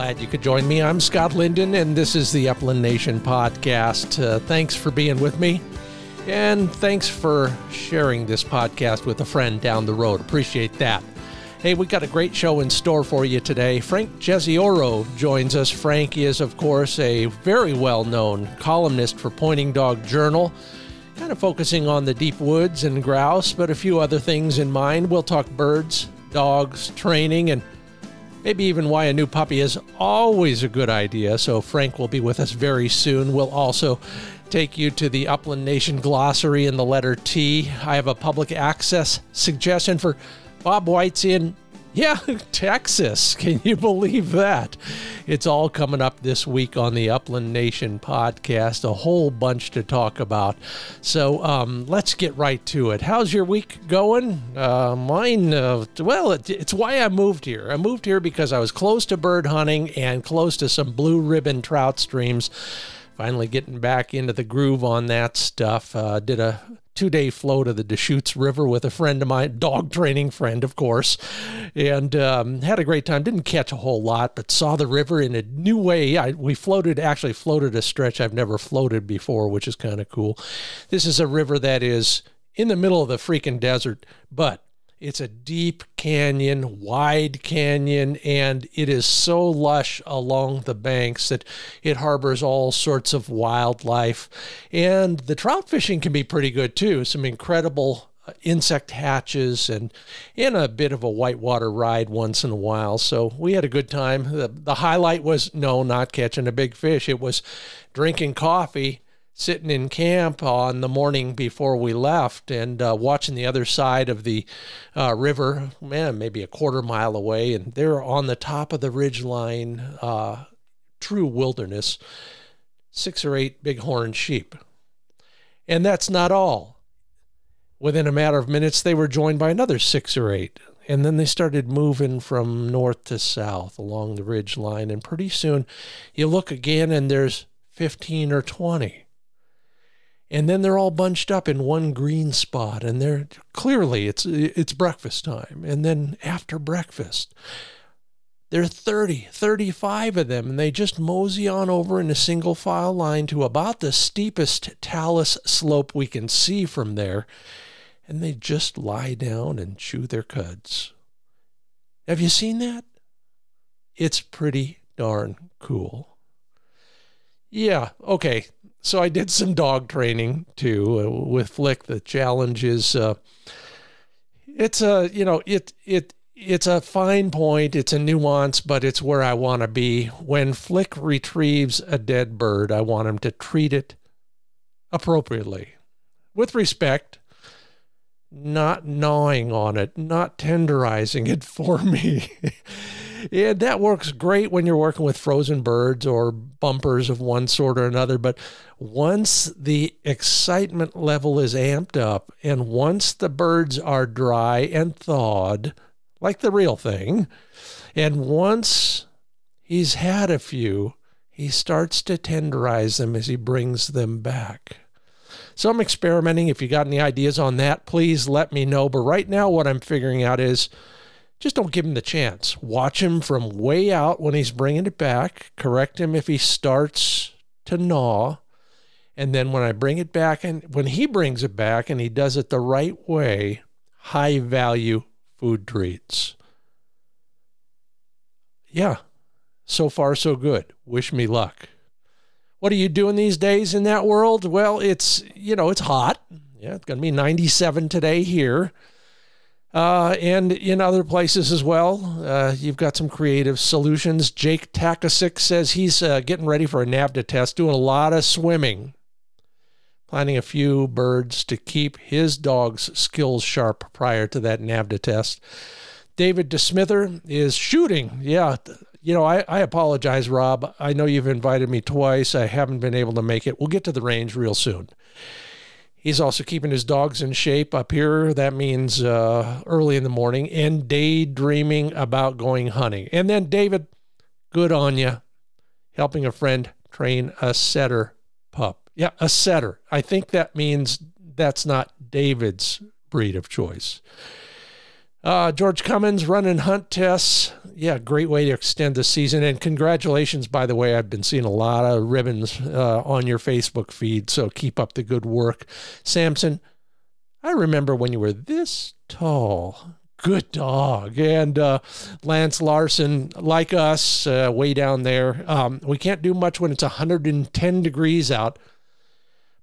Glad you could join me. I'm Scott Linden, and this is the Upland Nation podcast. Uh, thanks for being with me, and thanks for sharing this podcast with a friend down the road. Appreciate that. Hey, we've got a great show in store for you today. Frank Jezioro joins us. Frank is, of course, a very well known columnist for Pointing Dog Journal, kind of focusing on the deep woods and grouse, but a few other things in mind. We'll talk birds, dogs, training, and maybe even why a new puppy is always a good idea. So, Frank will be with us very soon. We'll also take you to the Upland Nation glossary in the letter T. I have a public access suggestion for Bob White's in yeah, Texas. Can you believe that? It's all coming up this week on the Upland Nation podcast. A whole bunch to talk about. So um, let's get right to it. How's your week going? Uh, mine, uh, well, it, it's why I moved here. I moved here because I was close to bird hunting and close to some blue ribbon trout streams finally getting back into the groove on that stuff. Uh, did a two day flow to the Deschutes River with a friend of mine, dog training friend, of course, and um, had a great time. Didn't catch a whole lot, but saw the river in a new way. I, we floated, actually floated a stretch I've never floated before, which is kind of cool. This is a river that is in the middle of the freaking desert, but it's a deep canyon, wide canyon, and it is so lush along the banks that it harbors all sorts of wildlife. And the trout fishing can be pretty good too. Some incredible uh, insect hatches and in a bit of a whitewater ride once in a while. So we had a good time. The, the highlight was no, not catching a big fish. It was drinking coffee sitting in camp on the morning before we left and uh, watching the other side of the uh, river, man, maybe a quarter mile away, and they're on the top of the ridge line, uh, true wilderness, six or eight bighorn sheep. And that's not all. Within a matter of minutes, they were joined by another six or eight. And then they started moving from north to south along the ridge line. And pretty soon you look again and there's 15 or 20 and then they're all bunched up in one green spot and they're clearly it's it's breakfast time. And then after breakfast there are 30 35 of them and they just mosey on over in a single file line to about the steepest talus slope we can see from there and they just lie down and chew their cuds. Have you seen that? It's pretty darn cool. Yeah okay so I did some dog training too uh, with Flick. The challenge is uh, it's a you know it it it's a fine point. It's a nuance, but it's where I want to be. When Flick retrieves a dead bird, I want him to treat it appropriately, with respect, not gnawing on it, not tenderizing it for me. yeah, that works great when you're working with frozen birds or bumpers of one sort or another. But once the excitement level is amped up and once the birds are dry and thawed, like the real thing, and once he's had a few, he starts to tenderize them as he brings them back. So I'm experimenting. If you got any ideas on that, please let me know. But right now, what I'm figuring out is just don't give him the chance. Watch him from way out when he's bringing it back. Correct him if he starts to gnaw. And then when I bring it back, and when he brings it back and he does it the right way, high value food treats. Yeah, so far so good. Wish me luck. What are you doing these days in that world? Well, it's, you know, it's hot. Yeah, it's going to be 97 today here. Uh, and in other places as well, uh, you've got some creative solutions. Jake Takasik says he's uh, getting ready for a NAVHDA test, doing a lot of swimming, planting a few birds to keep his dog's skills sharp prior to that NAVHDA test. David DeSmither is shooting. Yeah, you know, I, I apologize, Rob. I know you've invited me twice. I haven't been able to make it. We'll get to the range real soon. He's also keeping his dogs in shape up here. That means uh, early in the morning and daydreaming about going hunting. And then, David, good on you, helping a friend train a setter pup. Yeah, a setter. I think that means that's not David's breed of choice. Uh, George Cummins running hunt tests. yeah, great way to extend the season. And congratulations, by the way. I've been seeing a lot of ribbons uh, on your Facebook feed, so keep up the good work. Samson, I remember when you were this tall. Good dog. And uh, Lance Larson, like us, uh, way down there. Um, we can't do much when it's 110 degrees out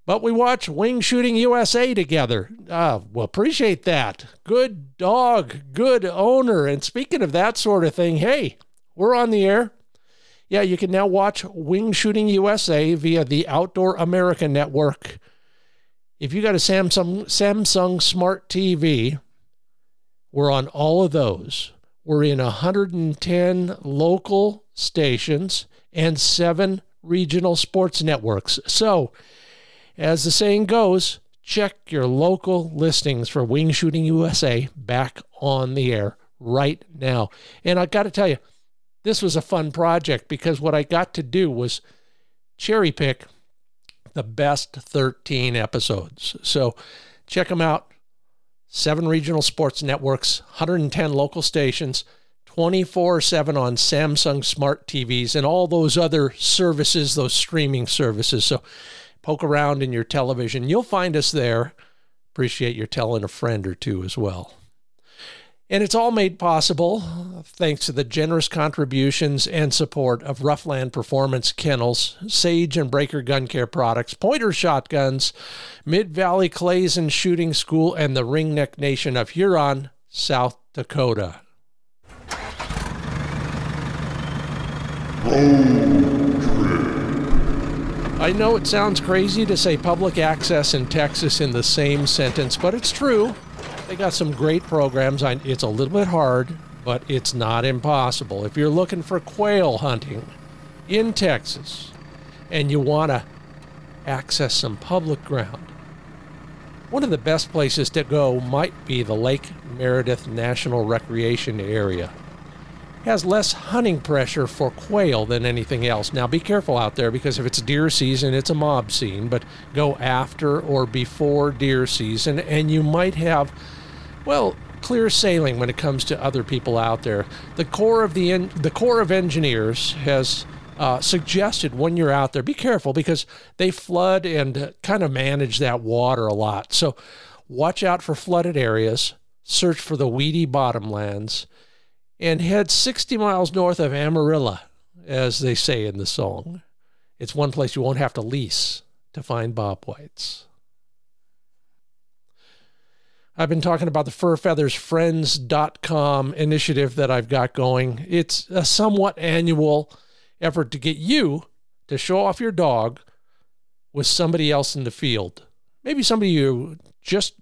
but we watch Wing Shooting USA together. Uh, well, appreciate that. Good dog, good owner. And speaking of that sort of thing, hey, we're on the air. Yeah, you can now watch Wing Shooting USA via the Outdoor America Network. If you got a Samsung Samsung Smart TV, we're on all of those. We're in 110 local stations and seven regional sports networks. So, as the saying goes, check your local listings for Wing Shooting USA back on the air right now. And I got to tell you, this was a fun project because what I got to do was cherry pick the best 13 episodes. So check them out. Seven regional sports networks, 110 local stations, 24 7 on Samsung smart TVs, and all those other services, those streaming services. So poke around in your television. You'll find us there. Appreciate your telling a friend or two as well. And it's all made possible thanks to the generous contributions and support of Ruffland Performance Kennels, Sage and Breaker Gun Care products, Pointer Shotguns, Mid Valley Clays and Shooting School, and the Ringneck Nation of Huron, South Dakota. I know it sounds crazy to say public access in Texas in the same sentence, but it's true. They got some great programs. It's a little bit hard, but it's not impossible. If you're looking for quail hunting in Texas and you want to access some public ground, one of the best places to go might be the Lake Meredith National Recreation Area has less hunting pressure for quail than anything else. Now, be careful out there because if it's deer season, it's a mob scene, but go after or before deer season, and you might have, well, clear sailing when it comes to other people out there. The Corps of the the Corps of Engineers has uh, suggested when you're out there, be careful because they flood and kind of manage that water a lot. So watch out for flooded areas. Search for the weedy bottomlands and head 60 miles north of Amarillo, as they say in the song. It's one place you won't have to lease to find bob whites. I've been talking about the furfeathersfriends.com initiative that I've got going. It's a somewhat annual effort to get you to show off your dog with somebody else in the field. Maybe somebody you just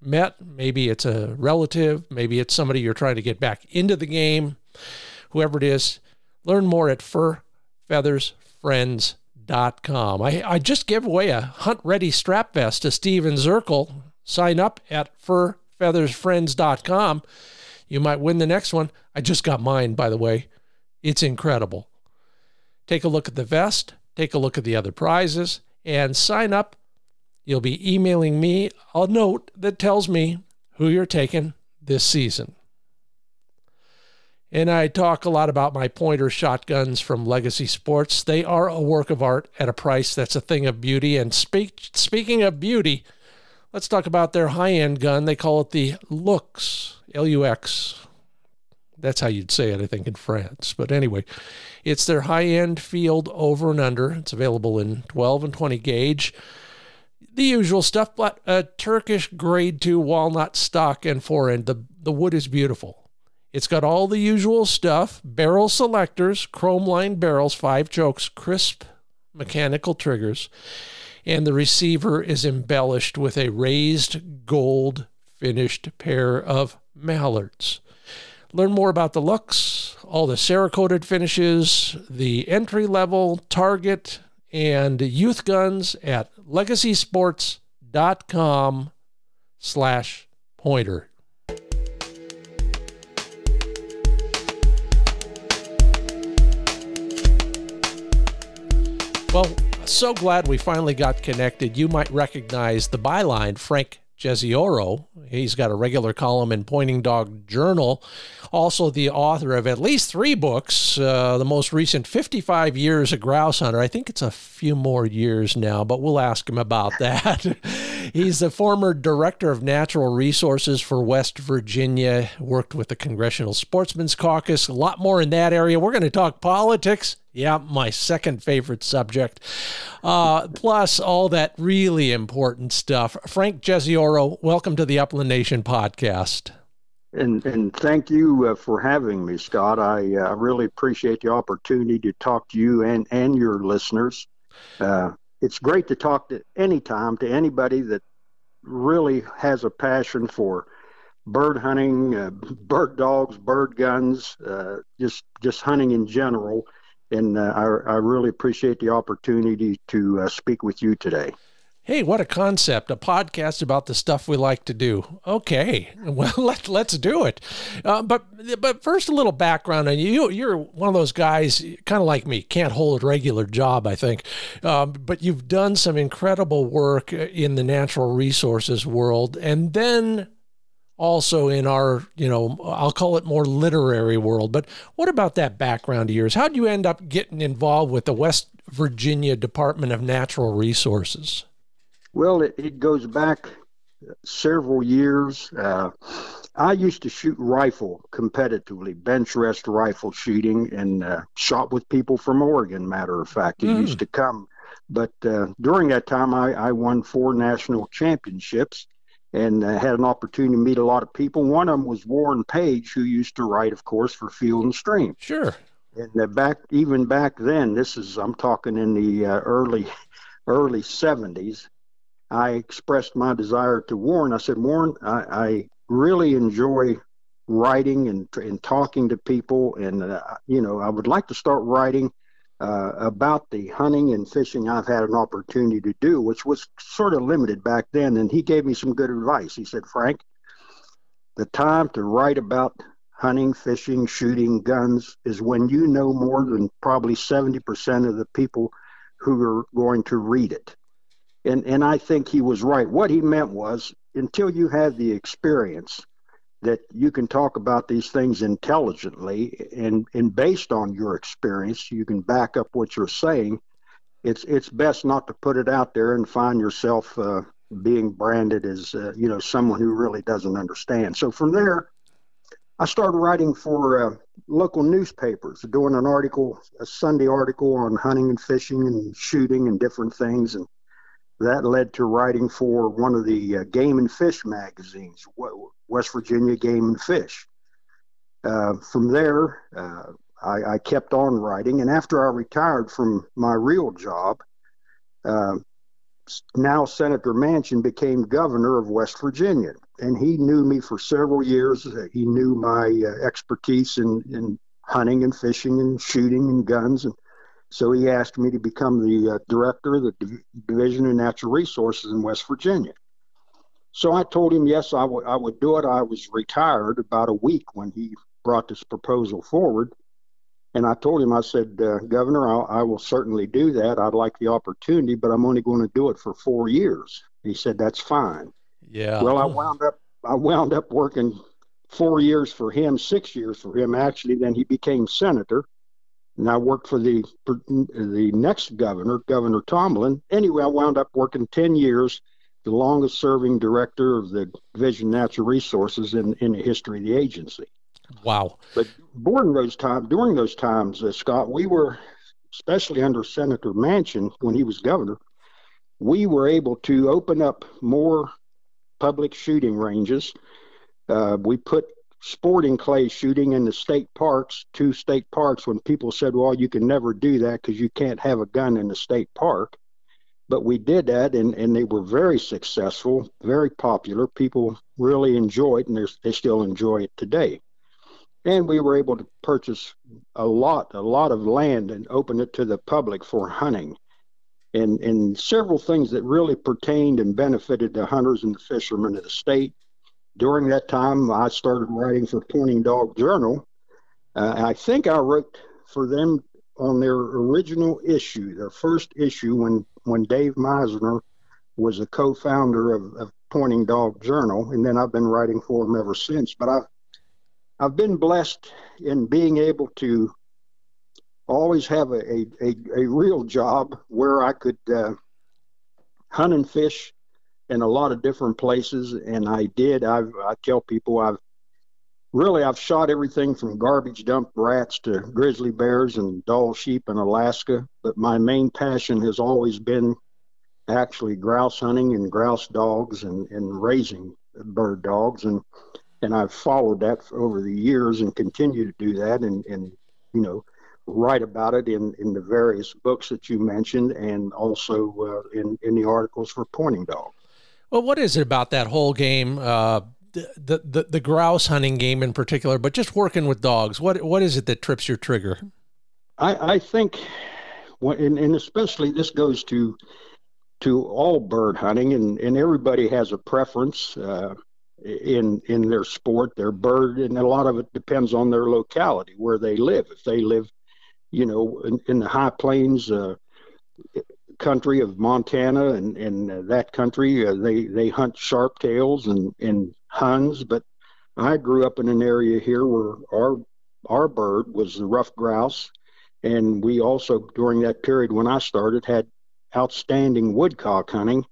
met. Maybe it's a relative. Maybe it's somebody you're trying to get back into the game. Whoever it is, learn more at furfeathersfriends.com. I, I just gave away a hunt ready strap vest to Steven Zirkel. Sign up at furfeathersfriends.com. You might win the next one. I just got mine, by the way. It's incredible. Take a look at the vest, take a look at the other prizes, and sign up You'll be emailing me a note that tells me who you're taking this season. And I talk a lot about my pointer shotguns from Legacy Sports. They are a work of art at a price that's a thing of beauty. And speak, speaking of beauty, let's talk about their high end gun. They call it the Lux, L U X. That's how you'd say it, I think, in France. But anyway, it's their high end field over and under. It's available in 12 and 20 gauge the usual stuff, but a Turkish grade two walnut stock and forend. The, the wood is beautiful. It's got all the usual stuff barrel selectors, chrome lined barrels, five chokes, crisp mechanical triggers, and the receiver is embellished with a raised gold finished pair of mallards. Learn more about the Lux, all the Cerakoted finishes, the entry level, target, and youth guns at legacysports.com slash pointer. Well, so glad we finally got connected. You might recognize the byline, Frank Jezioro. He's got a regular column in Pointing Dog Journal. Also, the author of at least three books. Uh, the most recent, 55 Years a Grouse Hunter. I think it's a few more years now, but we'll ask him about that. He's the former director of natural resources for West Virginia, worked with the Congressional Sportsmen's Caucus. A lot more in that area. We're going to talk politics yeah, my second favorite subject. Uh, plus, all that really important stuff. Frank Jezioro, welcome to the Upland Nation podcast. And, and thank you uh, for having me, Scott. I uh, really appreciate the opportunity to talk to you and, and your listeners. Uh, it's great to talk to any time to anybody that really has a passion for bird hunting, uh, bird dogs, bird guns, uh, just just hunting in general and uh, I, I, really appreciate the opportunity to uh, speak with you today. Hey, what a concept! A podcast about the stuff we like to do. Okay, well let let's do it. Uh, but but first, a little background on you. You're one of those guys, kind of like me, can't hold a regular job. I think, um, but you've done some incredible work in the natural resources world, and then also in our, you know, I'll call it more literary world. But what about that background of yours? How did you end up getting involved with the West Virginia Department of Natural Resources? Well, it, it goes back several years. Uh, I used to shoot rifle competitively, bench rest rifle shooting, and uh, shot with people from Oregon. Matter of fact, it mm. used to come. But uh, during that time, I, I won four national championships and uh, had an opportunity to meet a lot of people. One of them was Warren Page, who used to write, of course, for Field and Stream. Sure. And uh, back even back then, this is I'm talking in the uh, early early 70s. I expressed my desire to Warren. I said, Warren, I, I really enjoy writing and and talking to people, and uh, you know, I would like to start writing uh, about the hunting and fishing I've had an opportunity to do, which was sort of limited back then. And he gave me some good advice. He said, Frank, the time to write about hunting, fishing, shooting, guns is when you know more than probably 70% of the people who are going to read it. And, and I think he was right. What he meant was until you have the experience, that you can talk about these things intelligently and, and based on your experience, you can back up what you're saying. It's it's best not to put it out there and find yourself uh, being branded as uh, you know someone who really doesn't understand. So from there, I started writing for uh, local newspapers, doing an article, a Sunday article on hunting and fishing and shooting and different things, and that led to writing for one of the uh, game and fish magazines, West Virginia Game and Fish. Uh, from there, uh, I, I, kept on writing, and after I retired from my real job, uh, now Senator Manchin became governor of West Virginia, and he knew me for several years. He knew my uh, expertise in, in hunting and fishing and shooting and guns, and so he asked me to become the uh, director of the Div- Division of Natural Resources in West Virginia. So I told him, yes, I, w- I would do it. I was retired about a week when he brought this proposal forward. And I told him, I said, uh, Governor, I'll, I will certainly do that. I'd like the opportunity, but I'm only going to do it for four years. He said, that's fine. Yeah. Well, I wound up, I wound up working four years for him, six years for him, actually. Then he became senator and I worked for the the next governor, Governor Tomblin. Anyway, I wound up working ten years, the longest serving director of the Division of Natural Resources in in the history of the agency. Wow! But during those times, during those times, uh, Scott, we were, especially under Senator Manchin when he was governor, we were able to open up more public shooting ranges. Uh, we put sporting clay shooting in the state parks, two state parks, when people said, well, you can never do that because you can't have a gun in the state park. But we did that, and, and they were very successful, very popular. People really enjoy it, and they still enjoy it today. And we were able to purchase a lot, a lot of land and open it to the public for hunting. And, and several things that really pertained and benefited the hunters and the fishermen of the state during that time, I started writing for Pointing Dog Journal. Uh, I think I wrote for them on their original issue, their first issue, when when Dave Meisner was a co-founder of, of Pointing Dog Journal, and then I've been writing for them ever since. But I've I've been blessed in being able to always have a, a, a, a real job where I could uh, hunt and fish in a lot of different places, and I did. I've, I tell people I've really I've shot everything from garbage dump rats to grizzly bears and Dall sheep in Alaska, but my main passion has always been actually grouse hunting and grouse dogs and, and raising bird dogs and and I've followed that over the years and continue to do that and, and you know write about it in, in the various books that you mentioned and also uh, in, in the articles for Pointing Dog. Well, what is it about that whole game, uh, the, the, the grouse hunting game in particular, but just working with dogs? What what is it that trips your trigger? I, I think, and, and especially this goes to to all bird hunting, and, and everybody has a preference. Uh, in in their sport, their bird, and a lot of it depends on their locality where they live. If they live, you know, in, in the high plains uh, country of Montana and and that country, uh, they they hunt sharp tails and and huns. But I grew up in an area here where our our bird was the ruffed grouse, and we also during that period when I started had outstanding woodcock hunting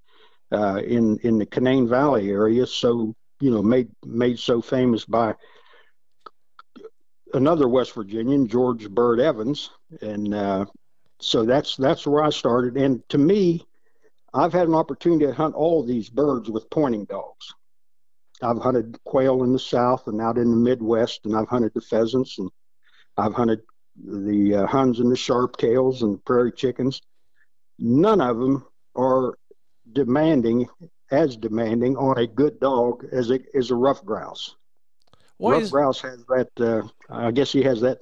uh, in in the Canaan Valley area. So you know made made so famous by another West Virginian, George Bird Evans, and uh, so that's that's where I started. And to me, I've had an opportunity to hunt all these birds with pointing dogs. I've hunted quail in the south and out in the Midwest, and I've hunted the pheasants, and I've hunted the uh, huns and the sharp tails and the prairie chickens. None of them are demanding as demanding on a good dog as a as a ruffed grouse. What rough is... grouse has that. Uh, I guess he has that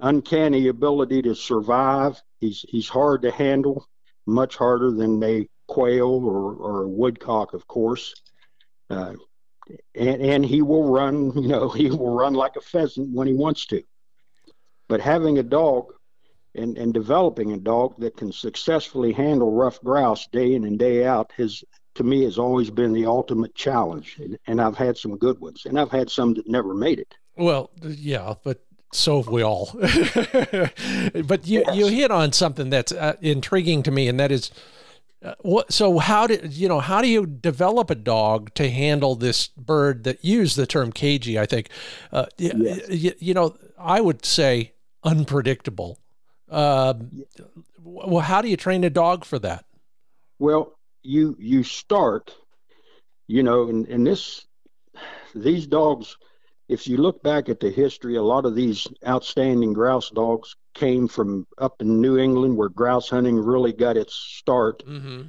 uncanny ability to survive. He's he's hard to handle, much harder than a quail or, or a woodcock, of course. Uh, and and he will run. You know, he will run like a pheasant when he wants to. But having a dog and, and developing a dog that can successfully handle ruffed grouse day in and day out has to me has always been the ultimate challenge and, and i've had some good ones and i've had some that never made it well yeah but so have we all but you yes. you hit on something that's uh, intriguing to me and that is uh, what so how do you know how do you develop a dog to handle this bird that use the term cagey i think uh, yes. you, you know i would say unpredictable uh, well, how do you train a dog for that? Well, you you start, you know, and, and this these dogs. If you look back at the history, a lot of these outstanding grouse dogs came from up in New England, where grouse hunting really got its start. Mm-hmm.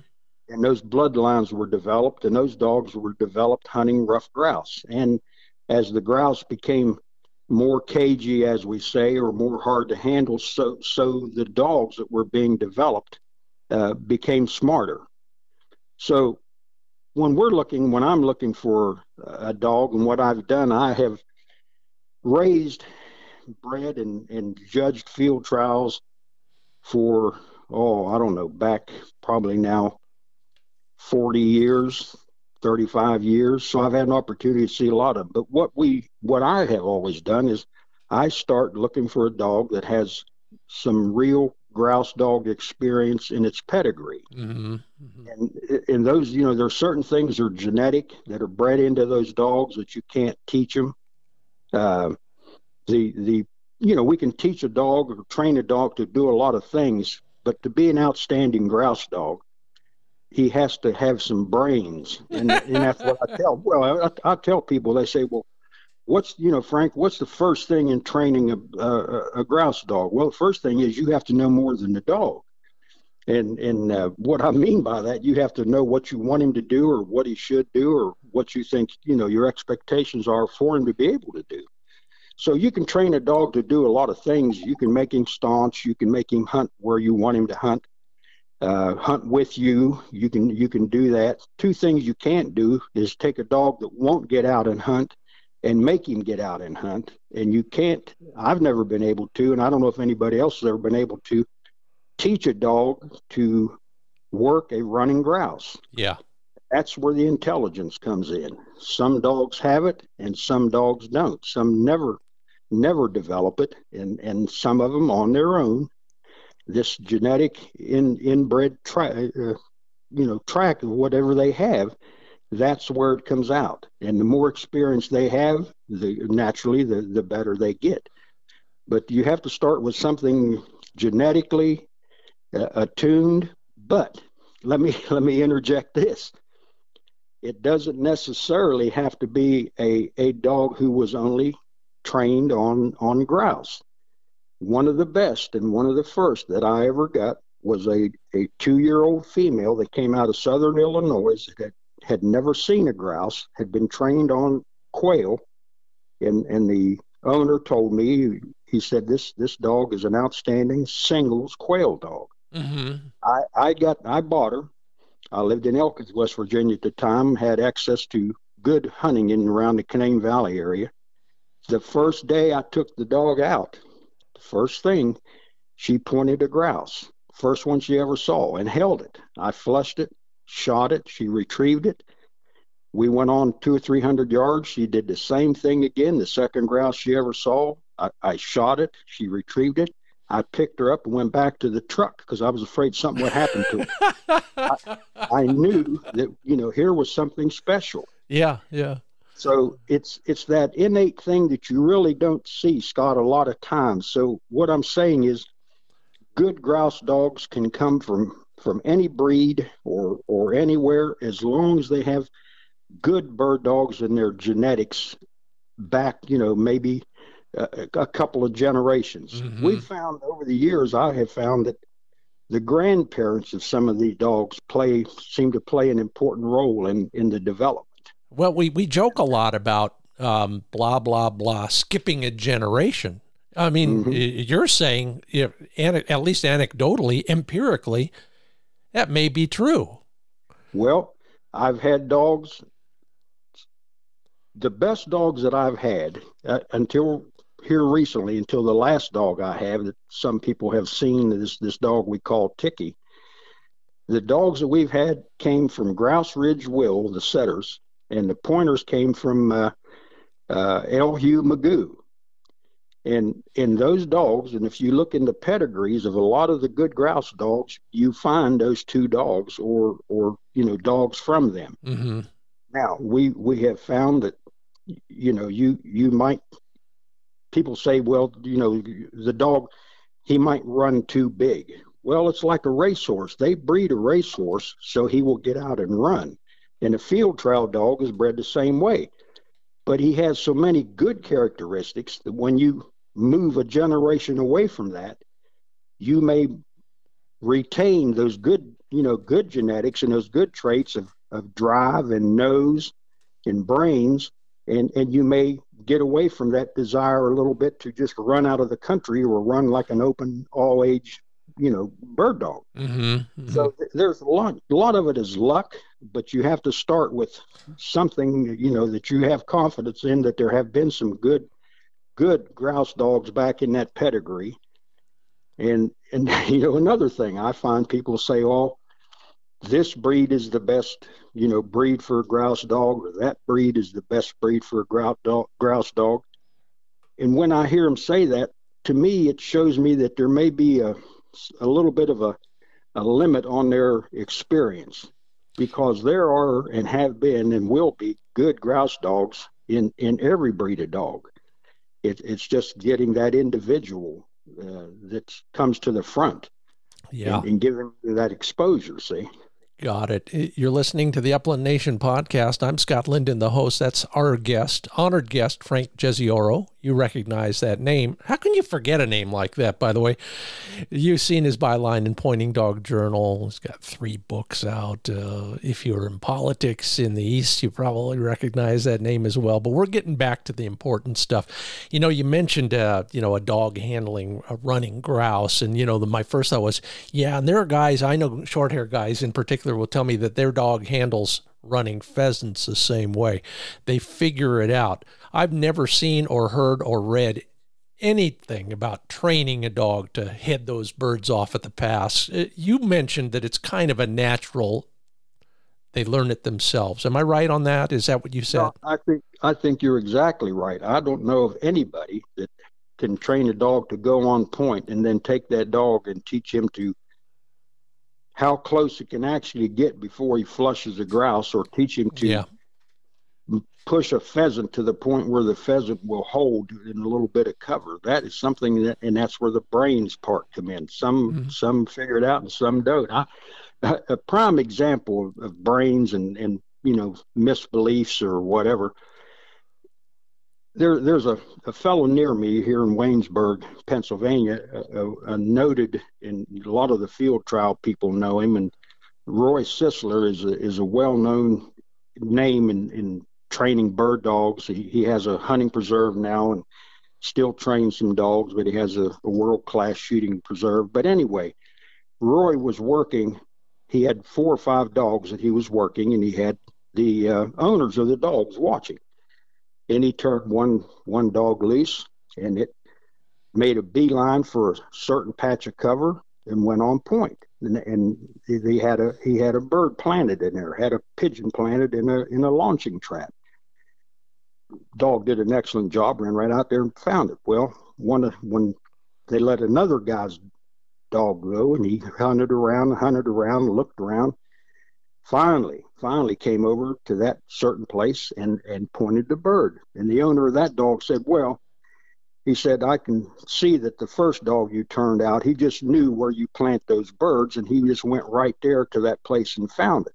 And those bloodlines were developed, and those dogs were developed hunting ruffed grouse. And as the grouse became more cagey, as we say, or more hard to handle. So, so the dogs that were being developed uh, became smarter. So, when we're looking, when I'm looking for a dog, and what I've done, I have raised, bred, and, and judged field trials for oh, I don't know, back probably now 40 years, 35 years, so I've had an opportunity to see a lot of them. But what we, what I have always done is, I start looking for a dog that has some real grouse dog experience in its pedigree. Mm-hmm. Mm-hmm. And and those, you know, there are certain things that are genetic that are bred into those dogs that you can't teach them. Uh, the the you know we can teach a dog or train a dog to do a lot of things, but to be an outstanding grouse dog, he has to have some brains, and, and that's what I tell. Well, I, I, tell people. They say, "Well, what's you know, Frank? What's the first thing in training a, a, a grouse dog?" Well, the first thing is you have to know more than the dog, and and uh, what I mean by that, you have to know what you want him to do, or what he should do, or what you think you know your expectations are for him to be able to do. So you can train a dog to do a lot of things. You can make him staunch. You can make him hunt where you want him to hunt uh, hunt with you. You can you can do that. Two things you can't do is take a dog that won't get out and hunt and make him get out and hunt. And you can't. I've never been able to, and I don't know if anybody else has ever been able to teach a dog to work a running grouse. Yeah. That's where the intelligence comes in. Some dogs have it and some dogs don't. Some never never develop it and and some of them on their own this genetic in inbred tra- uh, you know track of whatever they have that's where it comes out and the more experience they have the naturally the the better they get but you have to start with something genetically uh, attuned but let me let me interject this it doesn't necessarily have to be a, a dog who was only trained on on grouse one of the best and one of the first that i ever got was a, a two year old female that came out of southern illinois that had, had never seen a grouse had been trained on quail and and the owner told me he said this this dog is an outstanding singles quail dog. Mm-hmm. I I got I bought her. I lived in Elkins, West Virginia at the time. Had access to good hunting in around the Canaan Valley area. The first day I took the dog out, the first thing she pointed a grouse. First one she ever saw and held it. I flushed it, shot it. She retrieved it. We went on two or three hundred yards. She did the same thing again. The second grouse she ever saw, I, I shot it. She retrieved it. I picked her up and went back to the truck because I was afraid something would happen to her. I, I knew that you know here was something special. Yeah, yeah. So it's it's that innate thing that you really don't see, Scott, a lot of times. So what I'm saying is, good grouse dogs can come from from any breed or or anywhere as long as they have good bird dogs in their genetics back, you know, maybe a, a couple of generations. Mhm. We've found over the years, I have found that the grandparents of some of these dogs play seem to play an important role in in the development. Well, we, we joke a lot about um, blah, blah, blah, skipping a generation. I mean, Mhm. you're saying, if, at least anecdotally, empirically, that may be true. Well, I've had dogs. The best dogs that I've had uh, until here recently, until the last dog I have that some people have seen this this dog we call Ticky. The dogs that we've had came from Grouse Ridge Will, the setters, and the pointers came from uh, uh, Elhew Magoo. And in those dogs, and if you look in the pedigrees of a lot of the good grouse dogs, you find those two dogs or or you know dogs from them. Mm-hmm. Now we we have found that you know you you might people say well you know the dog he might run too big. Well, it's like a racehorse. They breed a racehorse so he will get out and run. And a field trial dog is bred the same way. But he has so many good characteristics that when you move a generation away from that, you may retain those good, you know, good genetics and those good traits of, of drive and nose and brains, and, and you may get away from that desire a little bit to just run out of the country or run like an open all age, you know, bird dog. Mm-hmm. So th- there's a lot, a lot of it is luck, but you have to start with something, you know, that you have confidence in that there have been some good, good grouse dogs back in that pedigree. And and you know another thing, I find people say, "Oh, this breed is the best, you know, breed for a grouse dog, or that breed is the best breed for a grouse dog." Grouse dog. And when I hear them say that, to me, it shows me that there may be a a little bit of a a limit on their experience because there are and have been and will be good grouse dogs in in every breed of dog. It, it's just getting that individual uh, that comes to the front Yeah. and, and giving that exposure. See, Got it. You're listening to the Upland Nation podcast. I'm Scott Linden, the host. That's our guest, honored guest, Frank Jezioro. You recognize that name. How can you forget a name like that, by the way? You've seen his byline in Pointing Dog Journal. He's got three books out. Uh, if you're in politics in the East, you probably recognize that name as well. But we're getting back to the important stuff. You know, you mentioned, uh, you know, a dog handling a running grouse. And, you know, the, my first thought was, yeah, and there are guys, I know short hair guys in particular will tell me that their dog handles running pheasants the same way. They figure it out. I've never seen or heard or read anything about training a dog to head those birds off at the pass. Uh, you mentioned that it's kind of a natural they learn it themselves. Am I right on that? Is that what you said? No, I think I think you're exactly right. I don't know of anybody that can train a dog to go on point and then take that dog and teach him to how close it can actually get before he flushes a grouse or teach him to yeah. Push a pheasant to the point where the pheasant will hold in a little bit of cover. That is something that and that's where the brains part come in. Some mm-hmm. some figure it out and some don't. I a prime example of, of brains and, and you know misbeliefs or whatever. There, there's a, a fellow near me here in Waynesburg, Pennsylvania, a, a, noted, and a lot of the field trial people know him. And Roy Sisler is a, is a well-known name in, in training bird dogs. He, he has a hunting preserve now and still trains some dogs, but he has a, a world-class shooting preserve. But anyway, Roy was working he had four or five dogs that he was working, and he had the uh, owners of the dogs watching. And he turned one one dog loose, and it made a beeline for a certain patch of cover and went on point. And, and he had a he had a bird planted in there, had a pigeon planted in a in a launching trap. Dog did an excellent job, ran right out there and found it. Well, one of when they let another guy's dog go, and he hunted around, hunted around, looked around. Finally, finally came over to that certain place and and pointed the bird. And the owner of that dog said, "Well," he said, "I can see that the first dog you turned out, he just knew where you plant those birds, and he just went right there to that place and found it."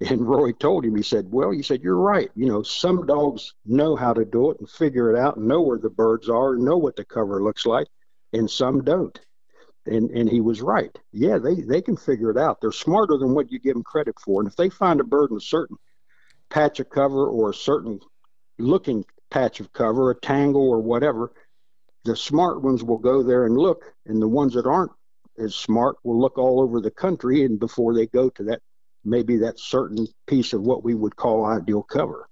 And Roy told him, he said, Well, he said, You're right. You know, some dogs know how to do it and figure it out and know where the birds are and know what the cover looks like, and some don't and and he was right. Yeah, they they can figure it out. They're smarter than what you give them credit for. And if they find a bird in a certain patch of cover or a certain looking patch of cover, a tangle or whatever, the smart ones will go there and look, and the ones that aren't as smart will look all over the country and before they go to that maybe that certain piece of what we would call ideal cover.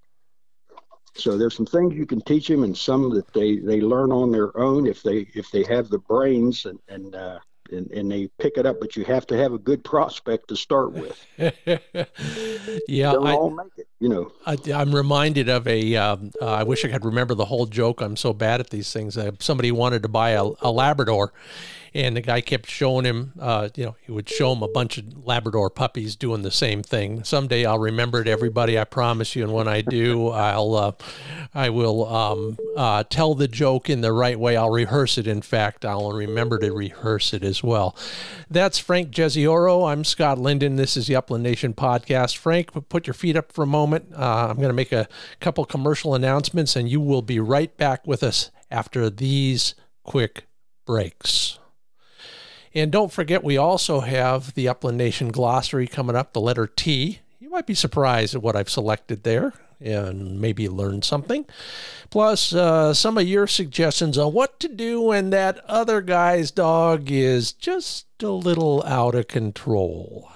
So there's some things you can teach them, and some that they, they learn on their own if they if they have the brains and and, uh, and and they pick it up. But you have to have a good prospect to start with. yeah, They'll I, all make it. You know, I, am reminded of a. Um, uh, I wish I could remember the whole joke. I'm so bad at these things. Uh, somebody wanted to buy a, a Labrador, and the guy kept showing him, uh, you know, he would show him a bunch of Labrador puppies doing the same thing. Someday I'll remember it, everybody. I promise you. And when I do, I'll, uh, I will um, uh, tell the joke in the right way. I'll rehearse it. In fact, I'll remember to rehearse it as well. That's Frank Jezioro. I'm Scott Linden. This is the Upland Nation podcast. Frank, put your feet up for a moment. Uh, I'm going to make a couple commercial announcements, and you will be right back with us after these quick breaks. And don't forget, we also have the Upland Nation glossary coming up, the letter T. You might be surprised at what I've selected there and maybe learn something. Plus, uh, some of your suggestions on what to do when that other guy's dog is just a little out of control.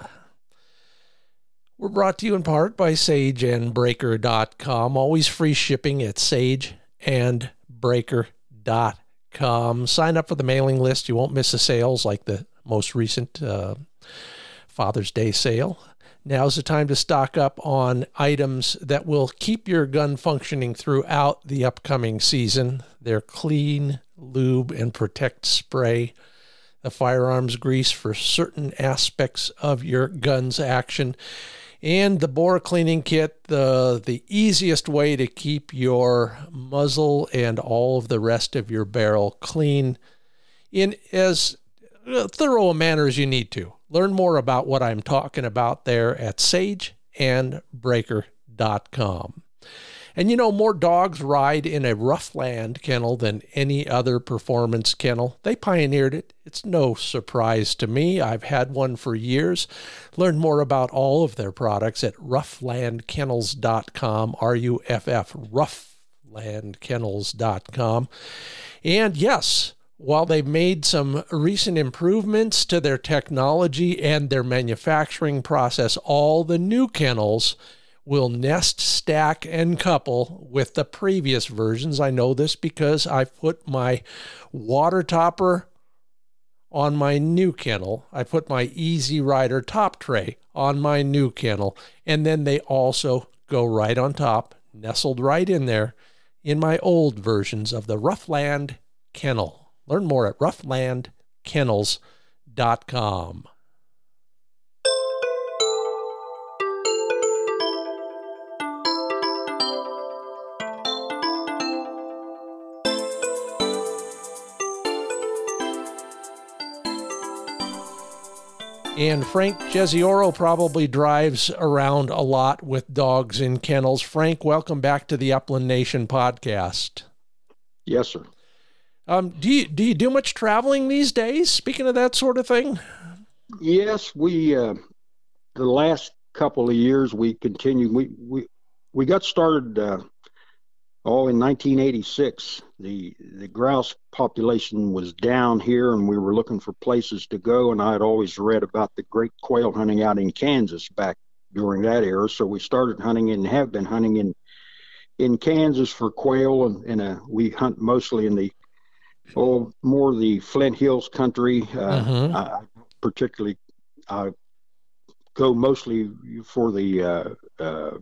We're brought to you in part by sageandbreaker.com. Always free shipping at sageandbreaker.com com. Sign up for the mailing list. You won't miss the sales like the most recent uh, Father's Day sale. Now's the time to stock up on items that will keep your gun functioning throughout the upcoming season. They're clean, lube, and protect spray, the firearms grease for certain aspects of your gun's action and the bore cleaning kit, the, the easiest way to keep your muzzle and all of the rest of your barrel clean in as uh, thorough a manner as you need to. Learn more about what I'm talking about there at sageandbreaker.com. And you know, more dogs ride in a Ruffland kennel than any other performance kennel. They pioneered it. It's no surprise to me. I've had one for years. Learn more about all of their products at rufflandkennels.com, R U F F, rufflandkennels.com. And yes, while they've made some recent improvements to their technology and their manufacturing process, all the new kennels will nest, stack, and couple with the previous versions. I know this because I put my water topper on my new kennel. I put my Easy Rider top tray on my new kennel, and then they also go right on top, nestled right in there in my old versions of the Ruffland Kennel. Learn more at rufflandkennels.com. And Frank Jezioro probably drives around a lot with dogs in kennels. Frank, welcome back to the Upland Nation podcast. Yes, sir. Um, do you do you do much traveling these days? Speaking of that sort of thing. Yes, we uh, the last couple of years we continued. We we we got started uh, Oh, in 1986, the the grouse population was down here, and we were looking for places to go. And I had always read about the great quail hunting out in Kansas back during that era. So we started hunting and have been hunting in in Kansas for quail, and, and uh, we hunt mostly in the oh more the Flint Hills country. Uh, mm-hmm. I, particularly, I go mostly for the uh, uh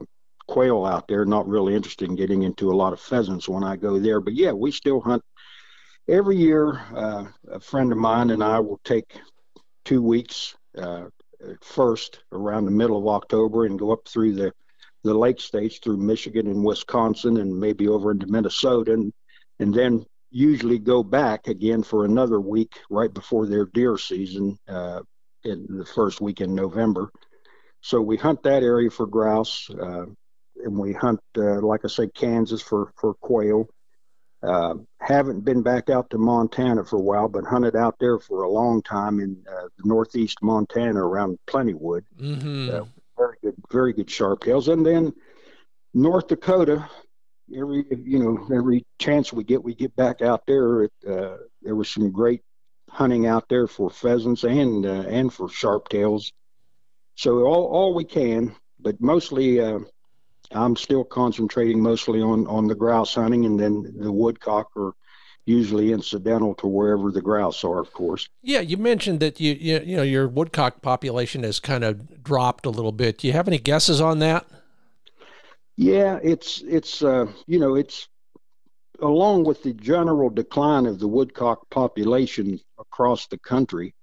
quail out there. Not really interested in getting into a lot of pheasants when I go there. But yeah, we still hunt every year. Uh, a friend of mine and I will take two weeks uh, first around the middle of October and go up through the the lake states through Michigan and Wisconsin and maybe over into Minnesota and and then usually go back again for another week right before their deer season uh, in the first week in November. So we hunt that area for grouse. Uh, and we hunt, uh, like I say, Kansas for for quail. Uh, haven't been back out to Montana for a while, but hunted out there for a long time in uh, northeast Montana around Plentywood. Mm-hmm. Uh, very good, very good sharp tails. And then North Dakota, every you know every chance we get, we get back out there. It, uh, there was some great hunting out there for pheasants and uh, and for sharp tails. So all all we can, but mostly uh, I'm still concentrating mostly on on the grouse hunting, and then the woodcock are usually incidental to wherever the grouse are, of course. Yeah, you mentioned that you you, you know your woodcock population has kind of dropped a little bit. Do you have any guesses on that? Yeah, it's it's uh, you know it's along with the general decline of the woodcock population across the country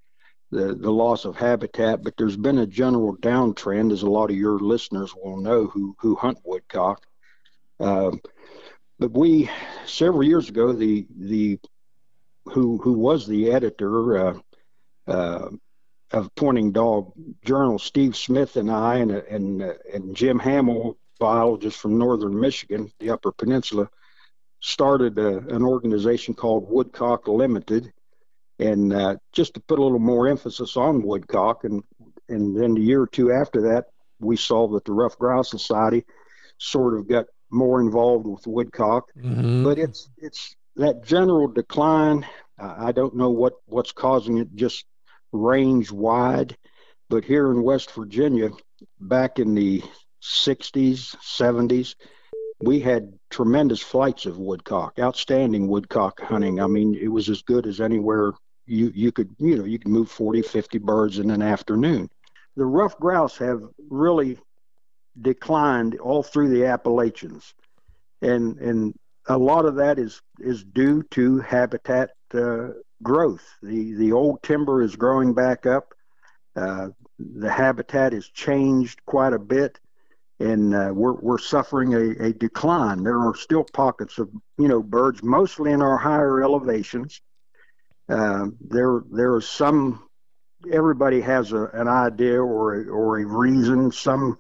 the, the loss of habitat, but there's been a general downtrend, as a lot of your listeners will know who, who hunt woodcock. Um, but we, several years ago, the, the who, who was the editor uh, uh, of Pointing Dog Journal, Steve Smith and I, and, and, uh, and Jim Hamill, biologist from northern Michigan, the Upper Peninsula, started a, an organization called Woodcock Limited and uh, just to put a little more emphasis on woodcock. And and then the year or two after that, we saw that the Ruffed Grouse Society sort of got more involved with woodcock. Mm-hmm. But it's it's that general decline. Uh, I don't know what what's causing it, just range wide. But here in West Virginia, back in the 60s, 70s, we had tremendous flights of woodcock, outstanding woodcock hunting. I mean, it was as good as anywhere you you could you know you can move 40 50 birds in an afternoon. The ruffed grouse have really declined all through the appalachians. And and a lot of that is is due to habitat uh, growth. The the old timber is growing back up. Uh, the habitat has changed quite a bit. And uh, we're, we're suffering a, a decline. There are still pockets of you know birds mostly in our higher elevations uh, there there is some everybody has a, an idea or a, or a reason. Some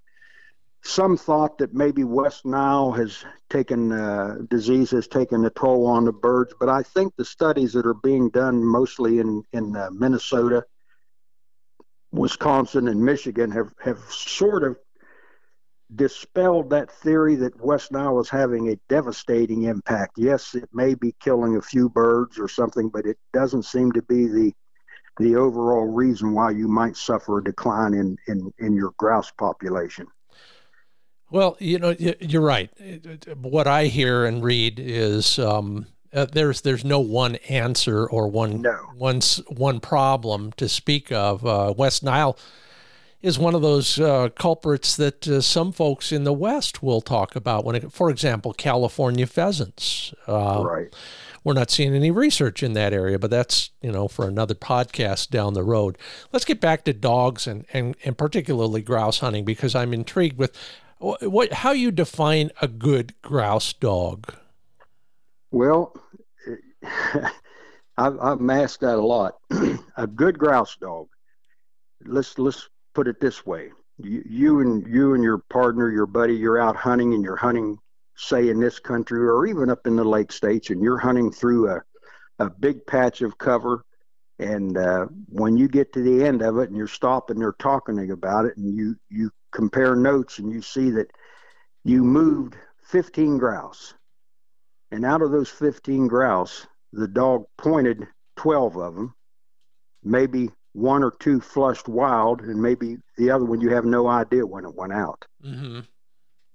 some thought that maybe West Nile has taken uh, disease has taken a toll on the birds, but I think the studies that are being done mostly in in uh, Minnesota, Wisconsin, and Michigan have have sort of dispelled that theory that West Nile is having a devastating impact. Yes, it may be killing a few birds or something, but it doesn't seem to be the the overall reason why you might suffer a decline in, in, in your grouse population. Well, you know, you're right. What I hear and read is um, uh, there's there's no one answer or one no. one one problem to speak of. Uh, West Nile is one of those uh, culprits that uh, some folks in the West will talk about. When, it, for example, California pheasants. Uh, right. We're not seeing any research in that area, but that's you know for another podcast down the road. Let's get back to dogs and and, and particularly grouse hunting because I'm intrigued with what how you define a good grouse dog. Well, I've, I've masked that a lot. a good grouse dog. Let's let's put it this way: you, you and you and your partner, your buddy, you're out hunting, and you're hunting, say, in this country or even up in the lake states, and you're hunting through a a big patch of cover. And uh, when you get to the end of it, and you're stopping there talking about it, and you you compare notes, and you see that you moved 15 grouse and out of those 15 grouse, the dog pointed 12 of them. Maybe one or two flushed wild, and maybe the other one you have no idea when it went out. Mm-hmm.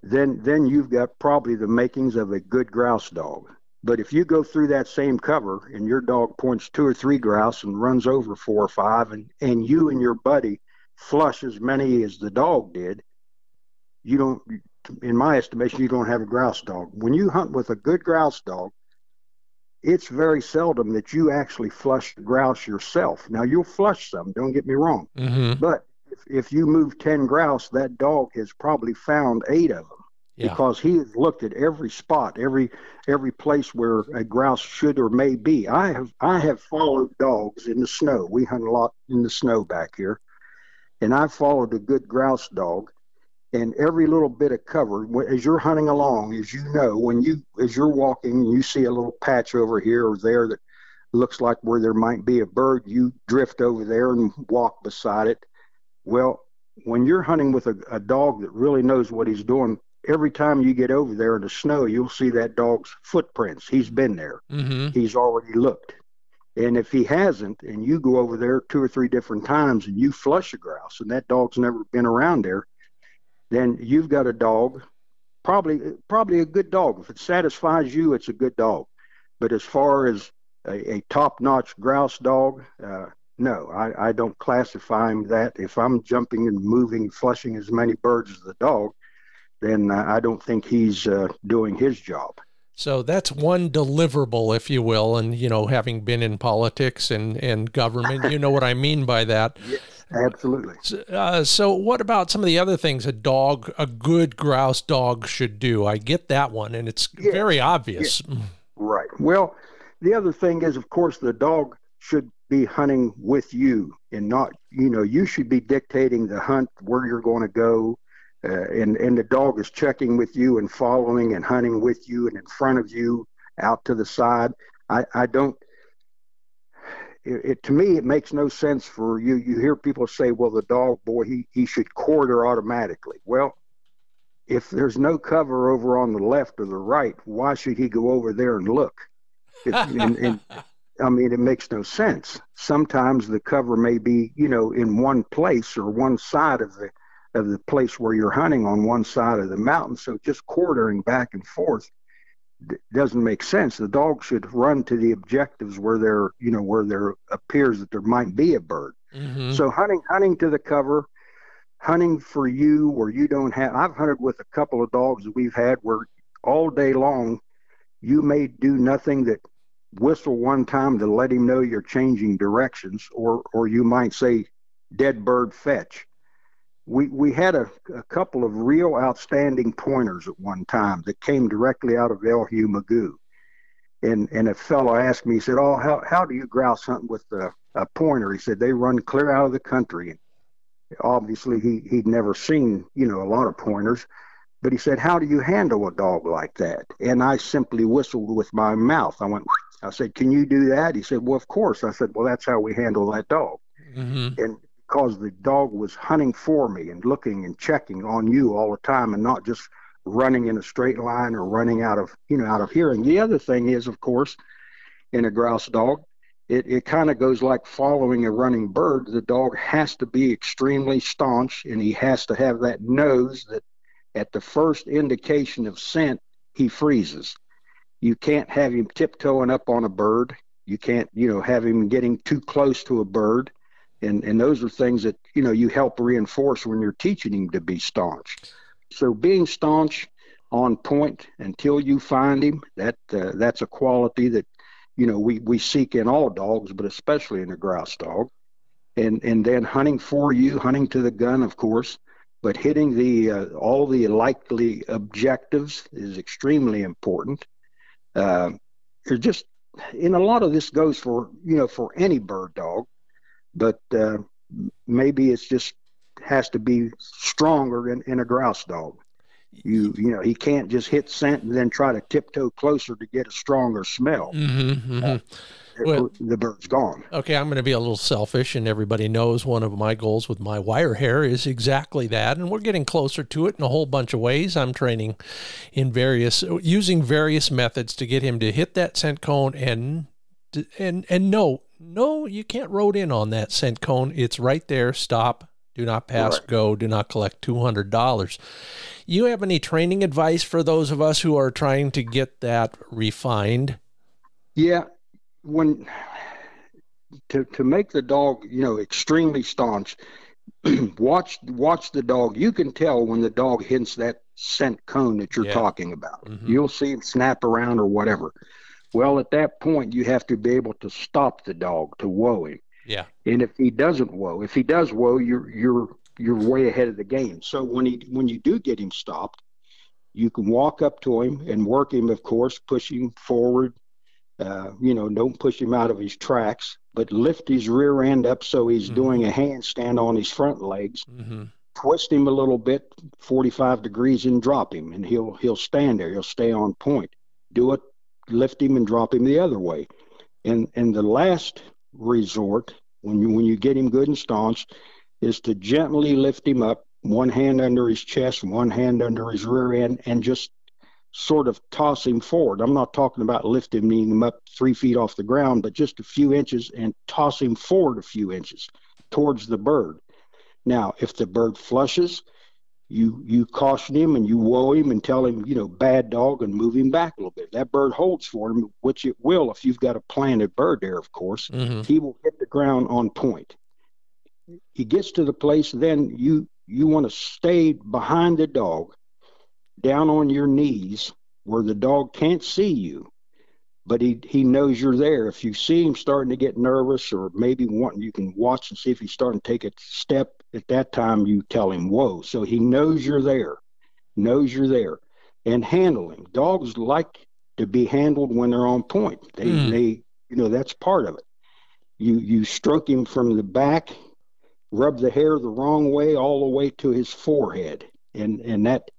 Then, then you've got probably the makings of a good grouse dog. But if you go through that same cover and your dog points two or three grouse and runs over four or five, and, and you and your buddy flush as many as the dog did, you don't in my estimation, you don't have a grouse dog. When you hunt with a good grouse dog, it's very seldom that you actually flush the grouse yourself. Now you'll flush some, don't get me wrong, mm-hmm. but if, if, you move ten grouse, that dog has probably found eight of them yeah. because he has looked at every spot, every every place where a grouse should or may be. I have I have followed dogs in the snow. We hunt a lot in the snow back here, and I followed a good grouse dog and every little bit of cover as you're hunting along as you know when you as you're walking you see a little patch over here or there that looks like where there might be a bird you drift over there and walk beside it. Well when you're hunting with a, a dog that really knows what he's doing every time you get over there in the snow you'll see that dog's footprints. He's been there. Mm-hmm. he's already looked. And if he hasn't and you go over there two or three different times and you flush a grouse and that dog's never been around there then you've got a dog, probably probably a good dog. If it satisfies you, it's a good dog. But as far as a, a top-notch grouse dog, uh, no, I, I don't classify him that. If I'm jumping and moving, flushing as many birds as the dog, then uh, I don't think he's uh, doing his job. So that's one deliverable, if you will. And, you know, having been in politics and, and government, you know what I mean by that. Yes. Absolutely. Uh, so, what about some of the other things a dog, a good grouse dog, should do? I get that one, and it's yes. very obvious. Yes. Right. Well, the other thing is, of course, the dog should be hunting with you, and not, you know, you should be dictating the hunt, where you're going to go, uh, and and the dog is checking with you and following and hunting with you and in front of you, out to the side. I I don't it, it, to me it makes no sense for you. You hear people say well the dog boy he, he should quarter automatically. Well if there's no cover over on the left or the right why should he go over there and look? And, and, i mean it makes no sense. Sometimes the cover may be you know in one place or one side of the of the place where you're hunting on one side of the mountain so just quartering back and forth doesn't make sense. The dog should run to the objectives where there, you know, where there appears that there might be a bird. Mm-hmm. So hunting, hunting to the cover, hunting for you where you don't have. I've hunted with a couple of dogs that we've had where all day long you may do nothing that whistle one time to let him know you're changing directions, or or you might say dead bird fetch we we had a, a couple of real outstanding pointers at one time that came directly out of El Magoo. And and a fellow asked me, he said, "Oh, how how do you grouse hunt with a, a pointer?" He said they run clear out of the country. And obviously, he he'd never seen you know a lot of pointers, but he said, "How do you handle a dog like that?" And I simply whistled with my mouth. I went. I said, "Can you do that?" He said, "Well, of course." I said, "Well, that's how we handle that dog." Mm-hmm. And because the dog was hunting for me and looking and checking on you all the time and not just running in a straight line or running out of you know out of hearing the other thing is of course in a grouse dog it, it kind of goes like following a running bird the dog has to be extremely staunch and he has to have that nose that at the first indication of scent, he freezes. You can't have him tiptoeing up on a bird. You can't, you know, have him getting too close to a bird. And, and those are things that, you know, you help reinforce when you're teaching him to be staunch. So being staunch on point until you find him, that uh, that's a quality that, you know, we, we seek in all dogs, but especially in a grouse dog. And, and then hunting for you, hunting to the gun, of course, but hitting the uh, all the likely objectives is extremely important. Uh, just, and a lot of this goes for you know for any bird dog, but uh, maybe it's just has to be stronger in, in a grouse dog. You you know he can't just hit scent and then try to tiptoe closer to get a stronger smell. Mm-hmm, mm-hmm well, the bird's gone. Okay, I'm going to be a little selfish, and everybody knows one of my goals with my wire hair is exactly that, and we're getting closer to it in a whole bunch of ways. I'm training in various, using various methods to get him to hit that scent cone and and and no, no, you can't road in on that scent cone. It's right there. Stop. Do not pass right. go. Do not collect two hundred dollars. You have any training advice for those of us who are trying to get that refined? Yeah, when to to make the dog you know extremely staunch watch watch the dog you can tell when the dog hits that scent cone that you're yeah. talking about mm-hmm. you'll see it snap around or whatever well at that point you have to be able to stop the dog to whoa him yeah and if he doesn't whoa if he does whoa you're you're you're way ahead of the game so when he when you do get him stopped you can walk up to him and work him of course push him forward uh, you know, don't push him out of his tracks, but lift his rear end up so he's mm-hmm. doing a handstand on his front legs. Mm-hmm. Twist him a little bit, 45 degrees, and drop him, and he'll he'll stand there. He'll stay on point. Do it, lift him and drop him the other way. And and the last resort, when you when you get him good and staunch, is to gently lift him up, one hand under his chest, one hand under his rear end, and just sort of toss him forward. I'm not talking about lifting him up three feet off the ground, but just a few inches and toss him forward a few inches towards the bird. Now, if the bird flushes, you you caution him and you whoa him and tell him, you know, bad dog and move him back a little bit. That bird holds for him, which it will if you've got a planted bird there, of course. Mm-hmm. He will hit the ground on point. He gets to the place, then you you want to stay behind the dog down on your knees where the dog can't see you, but he, he knows you're there. If you see him starting to get nervous or maybe wanting, you can watch and see if he's starting to take a step. At that time, you tell him, whoa. So he knows you're there, knows you're there. And handling. Dogs like to be handled when they're on point. They, mm. they, you know, that's part of it. You, you stroke him from the back, rub the hair the wrong way all the way to his forehead. And, and that,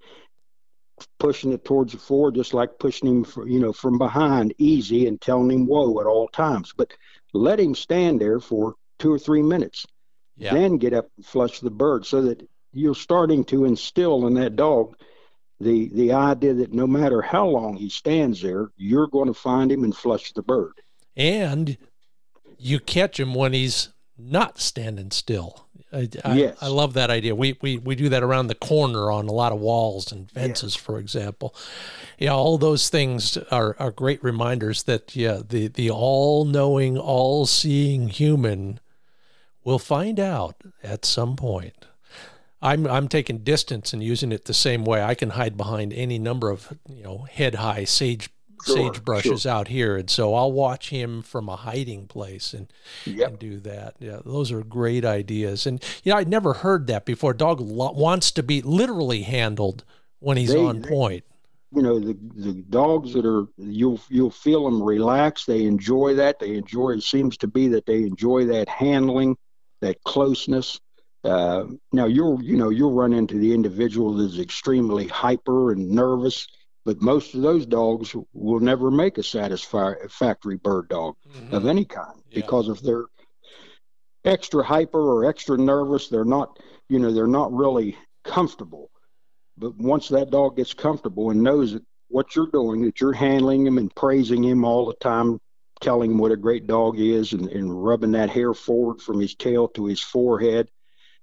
pushing it towards the floor, just like pushing him, for, you know, from behind, easy, and telling him whoa at all times. But let him stand there for two or three minutes, yeah. then get up and flush the bird, so that you're starting to instill in that dog the the idea that no matter how long he stands there, you're going to find him and flush the bird. And you catch him when he's not standing still. I, yes. I, love that idea. We, we we do that around the corner on a lot of walls and fences, for example. Yeah, all those things are, are great reminders that yeah, the the all knowing, all seeing human will find out at some point. I'm I'm taking distance and using it the same way. I can hide behind any number of you know head high sage sure, sagebrush sure. out here, and so I'll watch him from a hiding place and yep. and do that. Yeah, those are great ideas. And you know, I'd never heard that before. Dog lo- wants to be literally handled when he's they, on they, point. You know, the the dogs that are you'll you'll feel them relax. They enjoy that. They enjoy. It seems to be that they enjoy that handling, that closeness. Uh, now you'll you know you'll run into the individual that's extremely hyper and nervous but most of those dogs will never make a satisfactory bird dog mm-hmm. of any kind yeah. because if they're extra hyper or extra nervous, they're not, you know, they're not really comfortable. But once that dog gets comfortable and knows what you're doing, that you're handling him and praising him all the time, telling him what a great dog he is, and, and rubbing that hair forward from his tail to his forehead,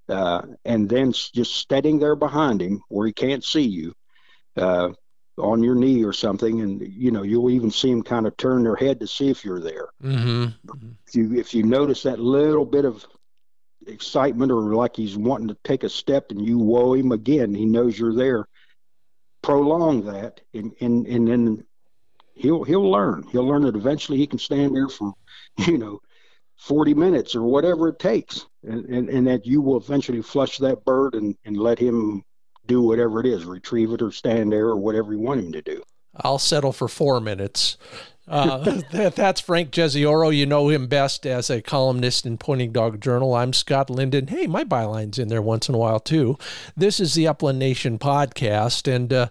uh, and then just standing there behind him where he can't see you, uh, on your knee or something, and you know you'll even see them kind of turn their head to see if you're there. Mm-hmm. If you if you notice that little bit of excitement or like he's wanting to take a step and you whoa him again, he knows you're there. Prolong that, and and and then he'll he'll learn. He'll learn that eventually he can stand there for you know 40 minutes or whatever it takes, and and, and that you will eventually flush that bird and and let him do whatever it is, retrieve it or stand there or whatever you want him to do. I'll settle for four minutes. Uh, that, that's Frank Jezioro. You know him best as a columnist in Pointing Dog Journal. I'm Scott Linden. Hey, my byline's in there once in a while too. This is the Upland Nation podcast and uh,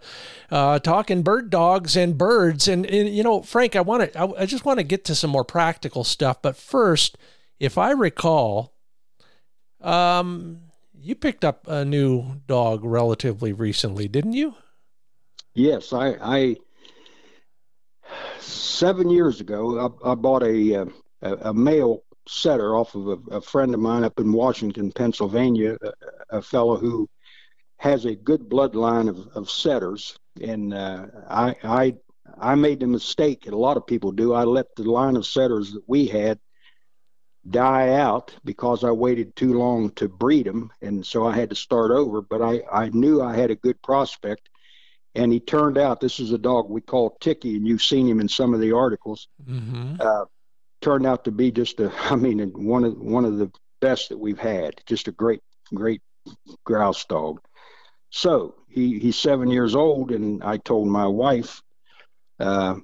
uh, talking bird dogs and birds. And, and you know, Frank, I want to. I, I just want to get to some more practical stuff. But first, if I recall, um, you picked up a new dog relatively recently, didn't you? Yes, I, I seven years ago I, I bought a, uh, a, a male setter off of a, a, friend of mine up in Washington, Pennsylvania, a, a fellow who has a good bloodline of, of setters, and uh, I, I I made the mistake, and a lot of people do. I let the line of setters that we had die out because I waited too long to breed them, and so I had to start over. But I, I knew I had a good prospect, and he turned out this is a dog we call Ticky, and you've seen him in some of the articles. Mm-hmm. Uh, turned out to be just a, I mean, one of one of the best that we've had. Just a great, great grouse dog. So he he's seven years old, and I told my wife, uh,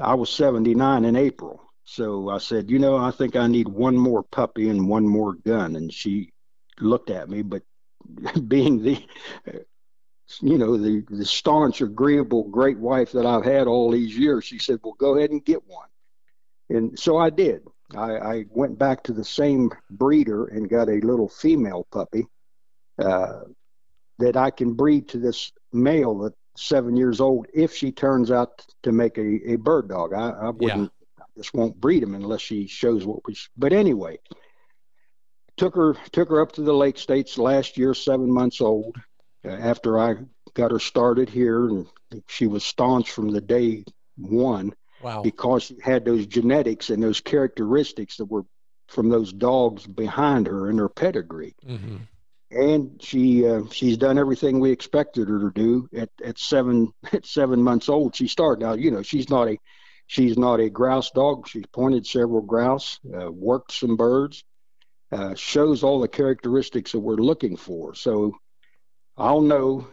I was 79 in April so I said, you know, I think I need one more puppy and one more gun. And she looked at me, but being the, you know, the, the staunch, agreeable, great wife that I've had all these years, she said, well, go ahead and get one. And so I did. I, I went back to the same breeder and got a little female puppy uh, that I can breed to this male that's seven years old if she turns out to make a, a bird dog. I, I wouldn't just won't breed them unless she shows what we. But anyway, took her took her up to the Lake States last year, seven months old. Uh, after I got her started here, and she was staunch from the day one. Wow. Because she had those genetics and those characteristics that were from those dogs behind her in her pedigree. Mm-hmm. And she uh, she's done everything we expected her to do at, at seven at seven months old. She started now. You know she's not a She's not a grouse dog. She's pointed several grouse, uh, worked some birds, uh, shows all the characteristics that we're looking for. So I'll know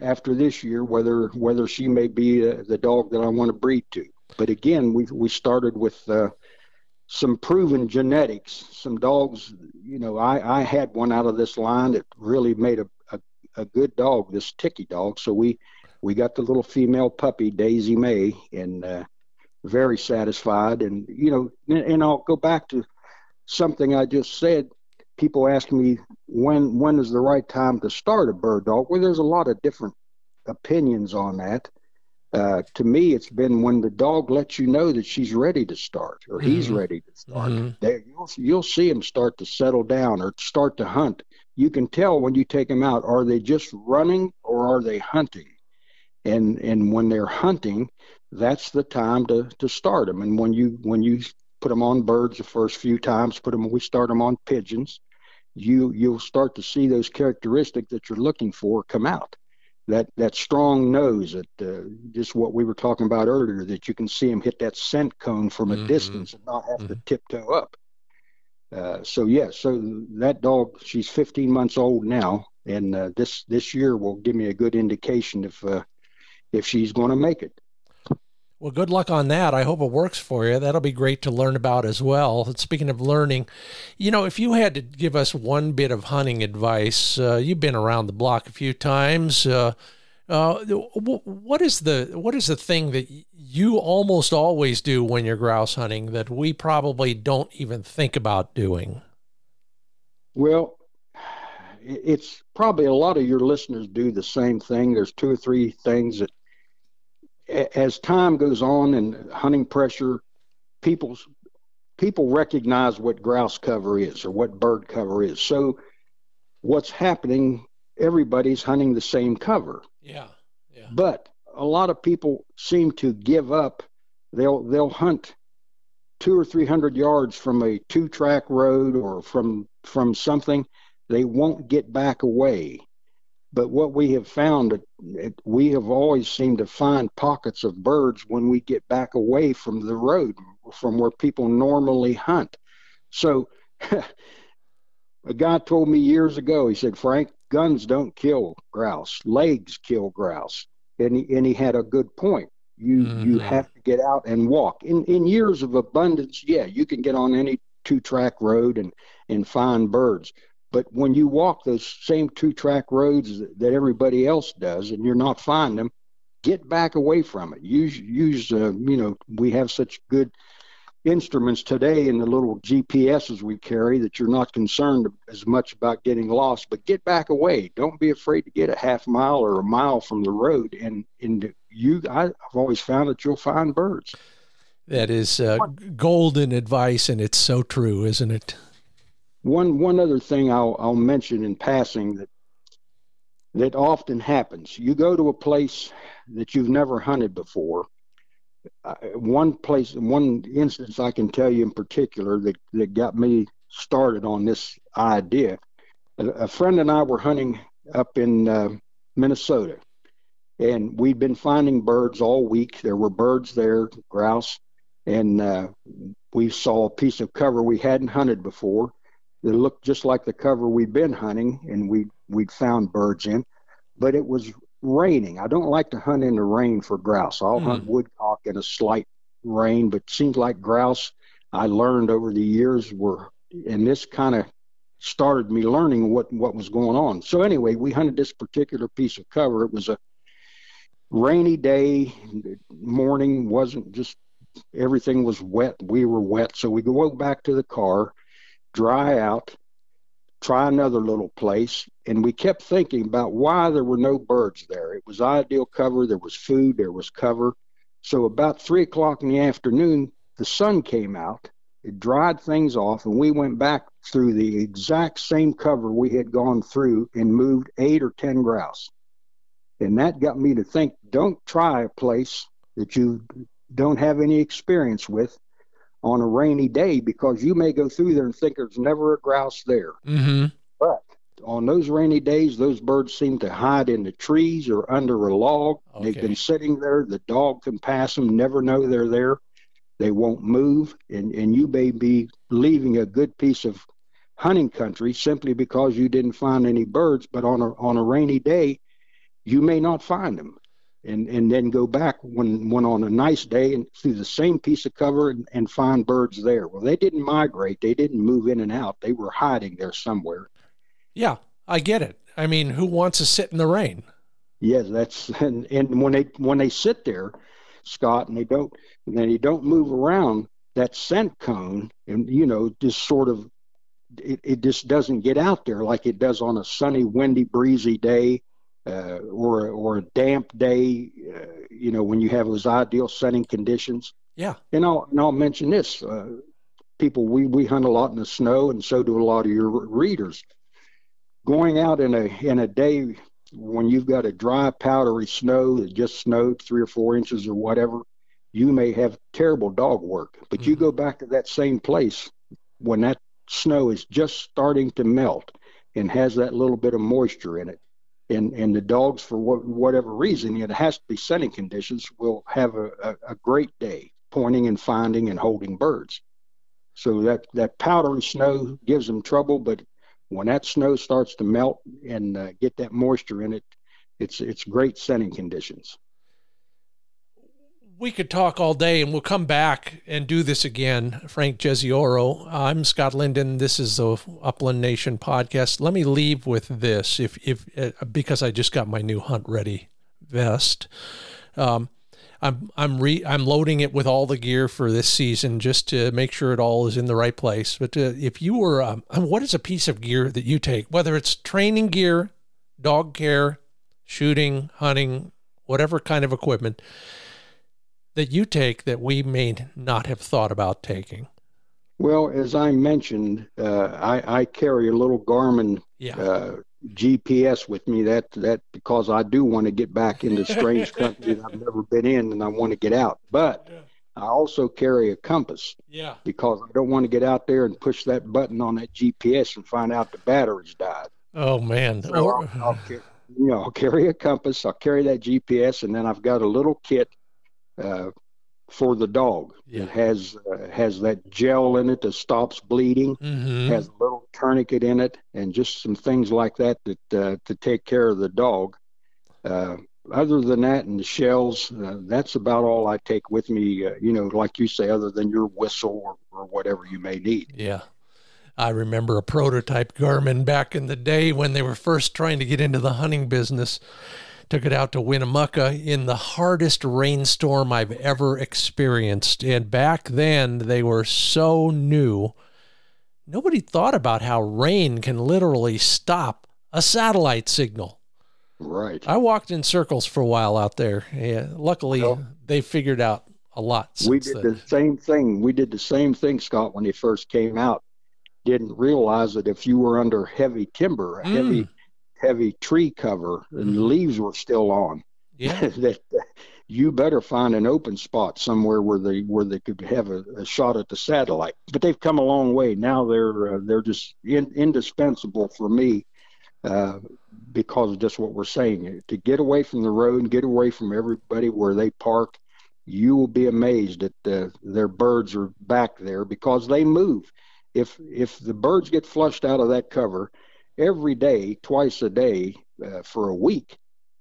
after this year whether whether she may be uh, the dog that I want to breed to. But again, we we started with uh, some proven genetics. Some dogs, you know, I I had one out of this line that really made a a, a good dog, this Ticky dog. So we we got the little female puppy Daisy May, and uh, very satisfied. And you know, and, I'll go back to something I just said. People ask me when when is the right time to start a bird dog. Well, there's a lot of different opinions on that. Uh, to me, it's been when the dog lets you know that she's ready to start or mm-hmm. he's ready to start. Mm-hmm. There, you'll, you'll see him start to settle down or start to hunt. You can tell when you take them out, are they just running or are they hunting? And and when they're hunting, that's the time to to start them. And when you when you put them on birds the first few times, put them we start them on pigeons, you you'll start to see those characteristics that you're looking for come out. That that strong nose, that uh, just what we were talking about earlier, that you can see them hit that scent cone from a mm-hmm. distance and not have mm-hmm. to tiptoe up. Uh, so yeah, so that dog, she's 15 months old now, and uh, this this year will give me a good indication if uh, if she's going to make it. Well, good luck on that. I hope it works for you. That'll be great to learn about as well. speaking of learning, you know, if you had to give us one bit of hunting advice, uh, you've been around the block a few times. Uh, uh, what is the what is the thing that you almost always do when you're grouse hunting that we probably don't even think about doing? Well, it's probably a lot of your listeners do the same thing. There's two or three things that as time goes on and hunting pressure, people's people recognize what grouse cover is or what bird cover is. So what's happening, everybody's hunting the same cover. Yeah. Yeah. But a lot of people seem to give up. They'll they'll hunt two or three hundred yards from a two track road or from from something. They won't get back away. But what we have found, we have always seemed to find pockets of birds when we get back away from the road, from where people normally hunt. So, a guy told me years ago, he said, Frank, guns don't kill grouse, legs kill grouse. And he, and he had a good point. You mm-hmm. you have to get out and walk. In in years of abundance, yeah, you can get on any two track road and and find birds. But when you walk those same two track roads that everybody else does and you're not finding them, get back away from it. Use, use uh, you know, we have such good instruments today in the little GPSs we carry that you're not concerned as much about getting lost, but get back away. Don't be afraid to get a half mile or a mile from the road. And, and you, I've always found that you'll find birds. That is uh, golden advice, and it's so true, isn't it? One one other thing I'll I'll mention in passing that that often happens. You go to a place that you've never hunted before. Uh, one place, one instance I can tell you in particular that, that got me started on this idea. A, a friend and I were hunting up in uh, Minnesota, and we'd been finding birds all week. There were birds there, grouse, and uh, we saw a piece of cover we hadn't hunted before that looked just like the cover we'd been hunting and we we'd found birds in, but it was raining. I don't like to hunt in the rain for grouse. I'll hunt hmm. woodcock in a slight rain, but seems like grouse I learned over the years were and this kind of started me learning what what was going on. So anyway, we hunted this particular piece of cover. It was a rainy day, morning wasn't just everything was wet. We were wet, so we go back to the car dry out, try another little place. And we kept thinking about why there were no birds there. It was ideal cover, there was food, there was cover. So about three o'clock in the afternoon, the sun came out. It dried things off, and we went back through the exact same cover we had gone through and moved eight or 10 grouse. And that got me to think don't try a place that you don't have any experience with on a rainy day because you may go through there and think there's never a grouse there. Mm-hmm. But on those rainy days, those birds seem to hide in the trees or under a log. Okay. They've been sitting there. The dog can pass them, never know they're there. They won't move, and, and you may be leaving a good piece of hunting country simply because you didn't find any birds. But on a on a rainy day, you may not find them and and then go back when when on a nice day and through the same piece of cover and, and find birds there. Well, they didn't migrate; they didn't move in and out. They were hiding there somewhere. Yeah, I get it. I mean, who wants to sit in the rain? Yes, that's and, and when they when they sit there, Scott, and they don't and they don't move around that scent cone, and you know, just sort of it, it just doesn't get out there like it does on a sunny, windy, breezy day uh, or or a damp day, uh, you know, when you have those ideal setting conditions. Yeah. And I'll and I'll mention this: uh, people, we we hunt a lot in the snow, and so do a lot of your readers. Going out in a in a day when you've got a dry, powdery snow that just snowed three or four inches or whatever, you may have terrible dog work. But mm-hmm. you go back to that same place when that snow is just starting to melt and has that little bit of moisture in it and and the dogs for whatever reason it has to be sunny conditions will have a, a, a, great day pointing and finding and holding birds. So that that powdery snow gives them trouble but when that snow starts to melt and uh, get that moisture in it it's it's great setting conditions we could talk all day and we'll come back and do this again. Frank Jezioro. I'm Scott Linden. This is the Upland Nation podcast. Let me leave with this if, if, uh, because I just got my new hunt ready vest. Um, I'm, I'm re, I'm loading it with all the gear for this season just to make sure it all is in the right place. But uh, if you were, um, what is a piece of gear that you take, whether it's training gear, dog care, shooting, hunting, whatever kind of equipment, that you take that we may not have thought about taking? Well, as I mentioned, uh, I, I, carry a little Garmin yeah. uh, GPS with me. That that because I do want to get back into strange country that I've never been in, and I want to get out. But yeah. I also carry a compass. Yeah. Because I don't want to get out there and push that button on that GPS and find out the battery's died. Oh man. So I'll, I'll, you know, I'll carry a compass. I'll carry that GPS, and then I've got a little kit. Uh, for the dog. Yeah. It has uh, has that gel in it that stops bleeding. Mm-hmm. Has a little tourniquet in it, and just some things like that that uh, to take care of the dog. Uh, other than that, and the shells, uh, that's about all I take with me. Uh, you know, like you say, other than your whistle or, or whatever you may need. Yeah. I remember a prototype Garmin back in the day when they were first trying to get into the hunting business took it out to Winnemucca in the hardest rainstorm I've ever experienced. And back then, they were so new. Nobody thought about how rain can literally stop a satellite signal. Right. I walked in circles for a while out there. Yeah, luckily, well, they figured out a lot. we did then. the same thing. We did the same thing, Scott, when they first came out. Didn't realize that if you were under heavy timber, mm. heavy heavy tree cover and the mm-hmm. leaves were still on. Yeah. that you better find an open spot somewhere where they where they could have a, a shot at the satellite. But they've come a long way. Now they're uh, they're just in, indispensable for me uh, because of just what we're saying. To get away from the road and get away from everybody where they park, you will be amazed that uh, their birds are back there because they move. If if the birds get flushed out of that cover, every day, twice a day, uh, for a week,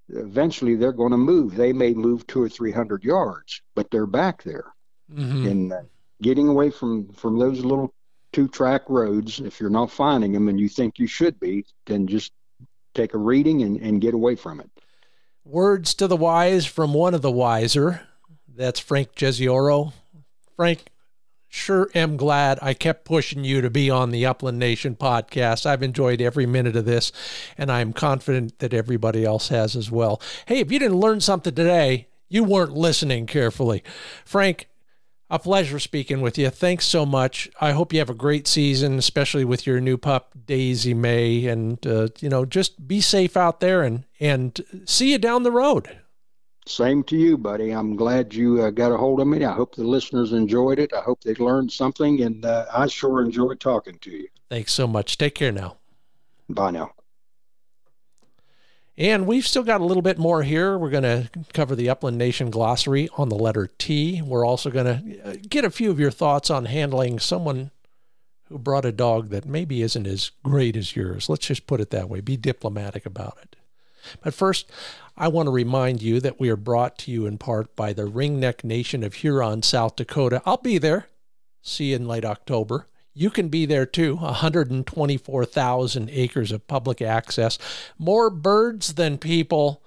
eventually they're going to move. They may move two or three hundred yards, but they're back there. Mm-hmm. And uh, getting away from from those little two track roads, if you're not finding them and you think you should be, then just take a reading and, and get away from it. Words to the wise from one of the wiser. That's Frank Jezioro. Frank, sure am glad I kept pushing you to be on the Upland Nation podcast. I've enjoyed every minute of this, and I'm confident that everybody else has as well. Hey, if you didn't learn something today, you weren't listening carefully. Frank, a pleasure speaking with you. Thanks so much. I hope you have a great season, especially with your new pup, Daisy May. And, uh, you know, just be safe out there and, and see you down the road. Same to you, buddy. I'm glad you uh, got a hold of me. I hope the listeners enjoyed it. I hope they learned something, and uh, I sure enjoyed talking to you. Thanks so much. Take care now. Bye now. And we've still got a little bit more here. We're going to cover the Upland Nation glossary on the letter T. We're also going to uh, get a few of your thoughts on handling someone who brought a dog that maybe isn't as great as yours. Let's just put it that way. Be diplomatic about it. But first, I want to remind you that we are brought to you in part by the Ringneck Nation of Huron, South Dakota. I'll be there. See you in late October. You can be there too. 124,000 acres of public access, more birds than people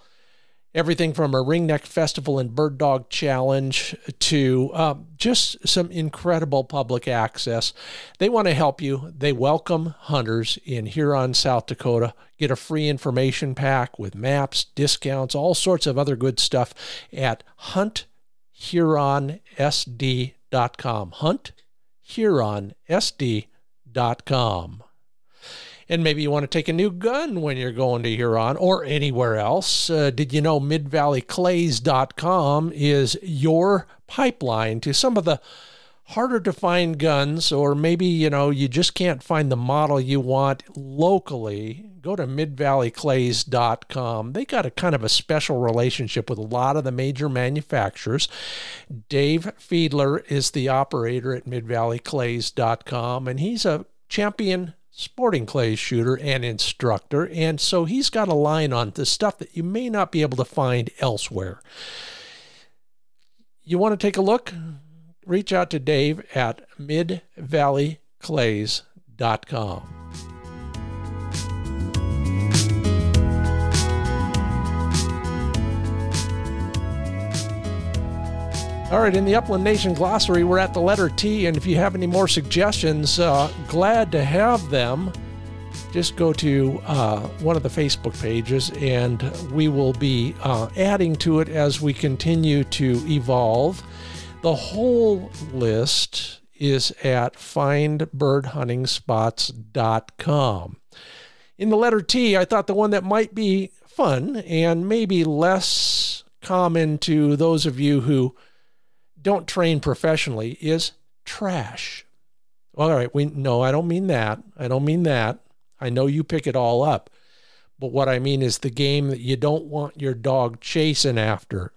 everything from a ringneck festival and bird dog challenge to uh, just some incredible public access. They want to help you. They welcome hunters in Huron, South Dakota. Get a free information pack with maps, discounts, all sorts of other good stuff at hunthuronsd.com. Hunthuronsd.com and maybe you want to take a new gun when you're going to Huron or anywhere else. Uh, did you know midvalleyclays.com is your pipeline to some of the harder to find guns or maybe you know you just can't find the model you want locally? Go to midvalleyclays.com they got a kind of a special relationship with a lot of the major manufacturers. Dave fiedler is the operator at midvalleyclays.com and he's a champion sporting clay shooter and instructor, and so he's got a line on the stuff that you may not be able to find elsewhere. You want to take a look? Reach out to Dave at midvalleyclays.com. All right, in the Upland Nation glossary, we're at the letter T, and if you have any more suggestions, uh, glad to have them. Just go to uh, one of the Facebook pages, and we will be uh, adding to it as we continue to evolve. The whole list is at findbirdhuntingspots.com. In the letter T, I thought the one that might be fun and maybe less common to those of you who don't train professionally is trash. All right, we no, I don't mean that. I don't mean that. I know you pick it all up. But what I mean is the game that you don't want your dog chasing after.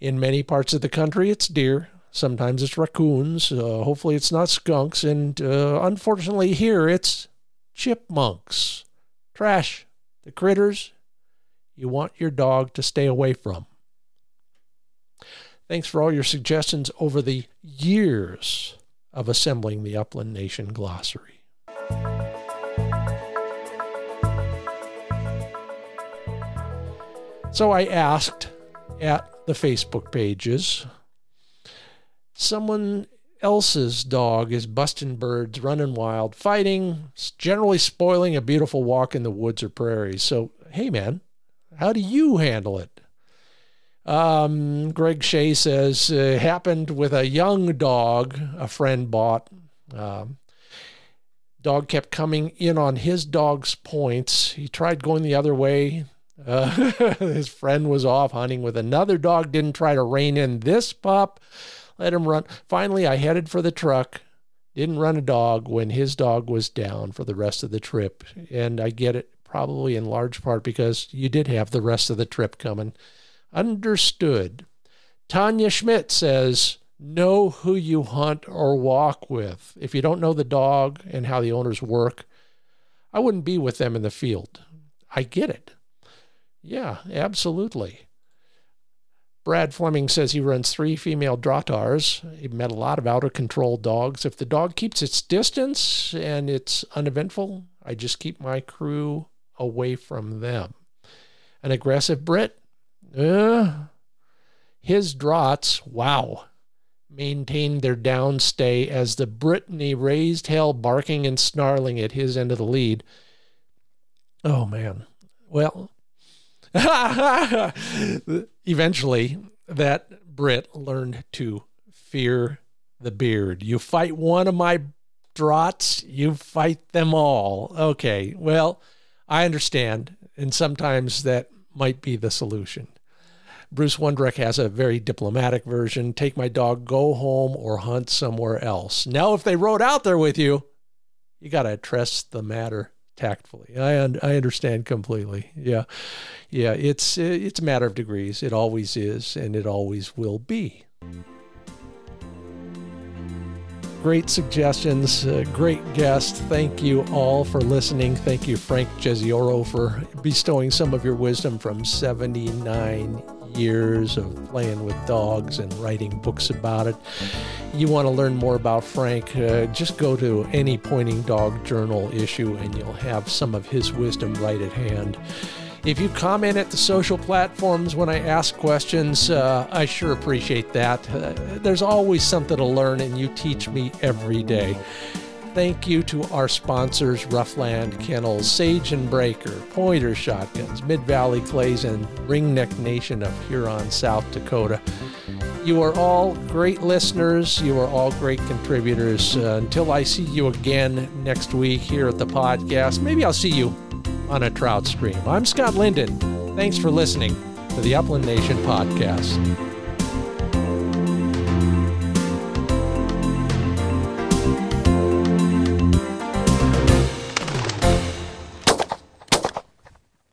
In many parts of the country, it's deer. Sometimes it's raccoons. Uh, hopefully, it's not skunks. And uh, unfortunately, here it's chipmunks. Trash. The critters you want your dog to stay away from. Thanks for all your suggestions over the years of assembling the Upland Nation glossary. So I asked at the Facebook pages someone else's dog is busting birds, running wild, fighting, generally spoiling a beautiful walk in the woods or prairies. So, hey man, how do you handle it? Um, Greg Shea says, uh, happened with a young dog a friend bought. Um, dog kept coming in on his dog's points. He tried going the other way. Uh, his friend was off hunting with another dog, didn't try to rein in this pup, let him run. Finally, I headed for the truck, didn't run a dog when his dog was down for the rest of the trip. And I get it probably in large part because you did have the rest of the trip coming. Understood. Tanya Schmidt says, Know who you hunt or walk with. If you don't know the dog and how the owners work, I wouldn't be with them in the field. I get it. Yeah, absolutely. Brad Fleming says he runs three female Drahthaars. He met a lot of out of control dogs. If the dog keeps its distance and it's uneventful, I just keep my crew away from them. An aggressive Brit, uh, his draughts, wow, maintained their downstay as the Brittany raised hell, barking and snarling at his end of the lead. Oh, man. Well, eventually, that Brit learned to fear the beard. You fight one of my draughts, you fight them all. Okay, well, I understand, and sometimes that might be the solution. Bruce Wondrek has a very diplomatic version take my dog, go home, or hunt somewhere else. Now, if they rode out there with you, you got to address the matter tactfully. I, un- I understand completely. Yeah. Yeah. It's, it's a matter of degrees. It always is, and it always will be great suggestions, uh, great guest. Thank you all for listening. Thank you, Frank Jezioro, for bestowing some of your wisdom from 79 years of playing with dogs and writing books about it. You want to learn more about Frank, uh, just go to any Pointing Dog Journal issue and you'll have some of his wisdom right at hand. If you comment at the social platforms when I ask questions, uh, I sure appreciate that. Uh, there's always something to learn, and you teach me every day. Thank you to our sponsors Ruffland Kennels, Sage and Braker, Pointer Shotguns, Mid Valley Clays, and Ringneck Nation of Huron, South Dakota. You are all great listeners. You are all great contributors. Uh, until I see you again next week here at the podcast, maybe I'll see you on a trout stream. I'm Scott Linden. Thanks for listening to the Upland Nation podcast.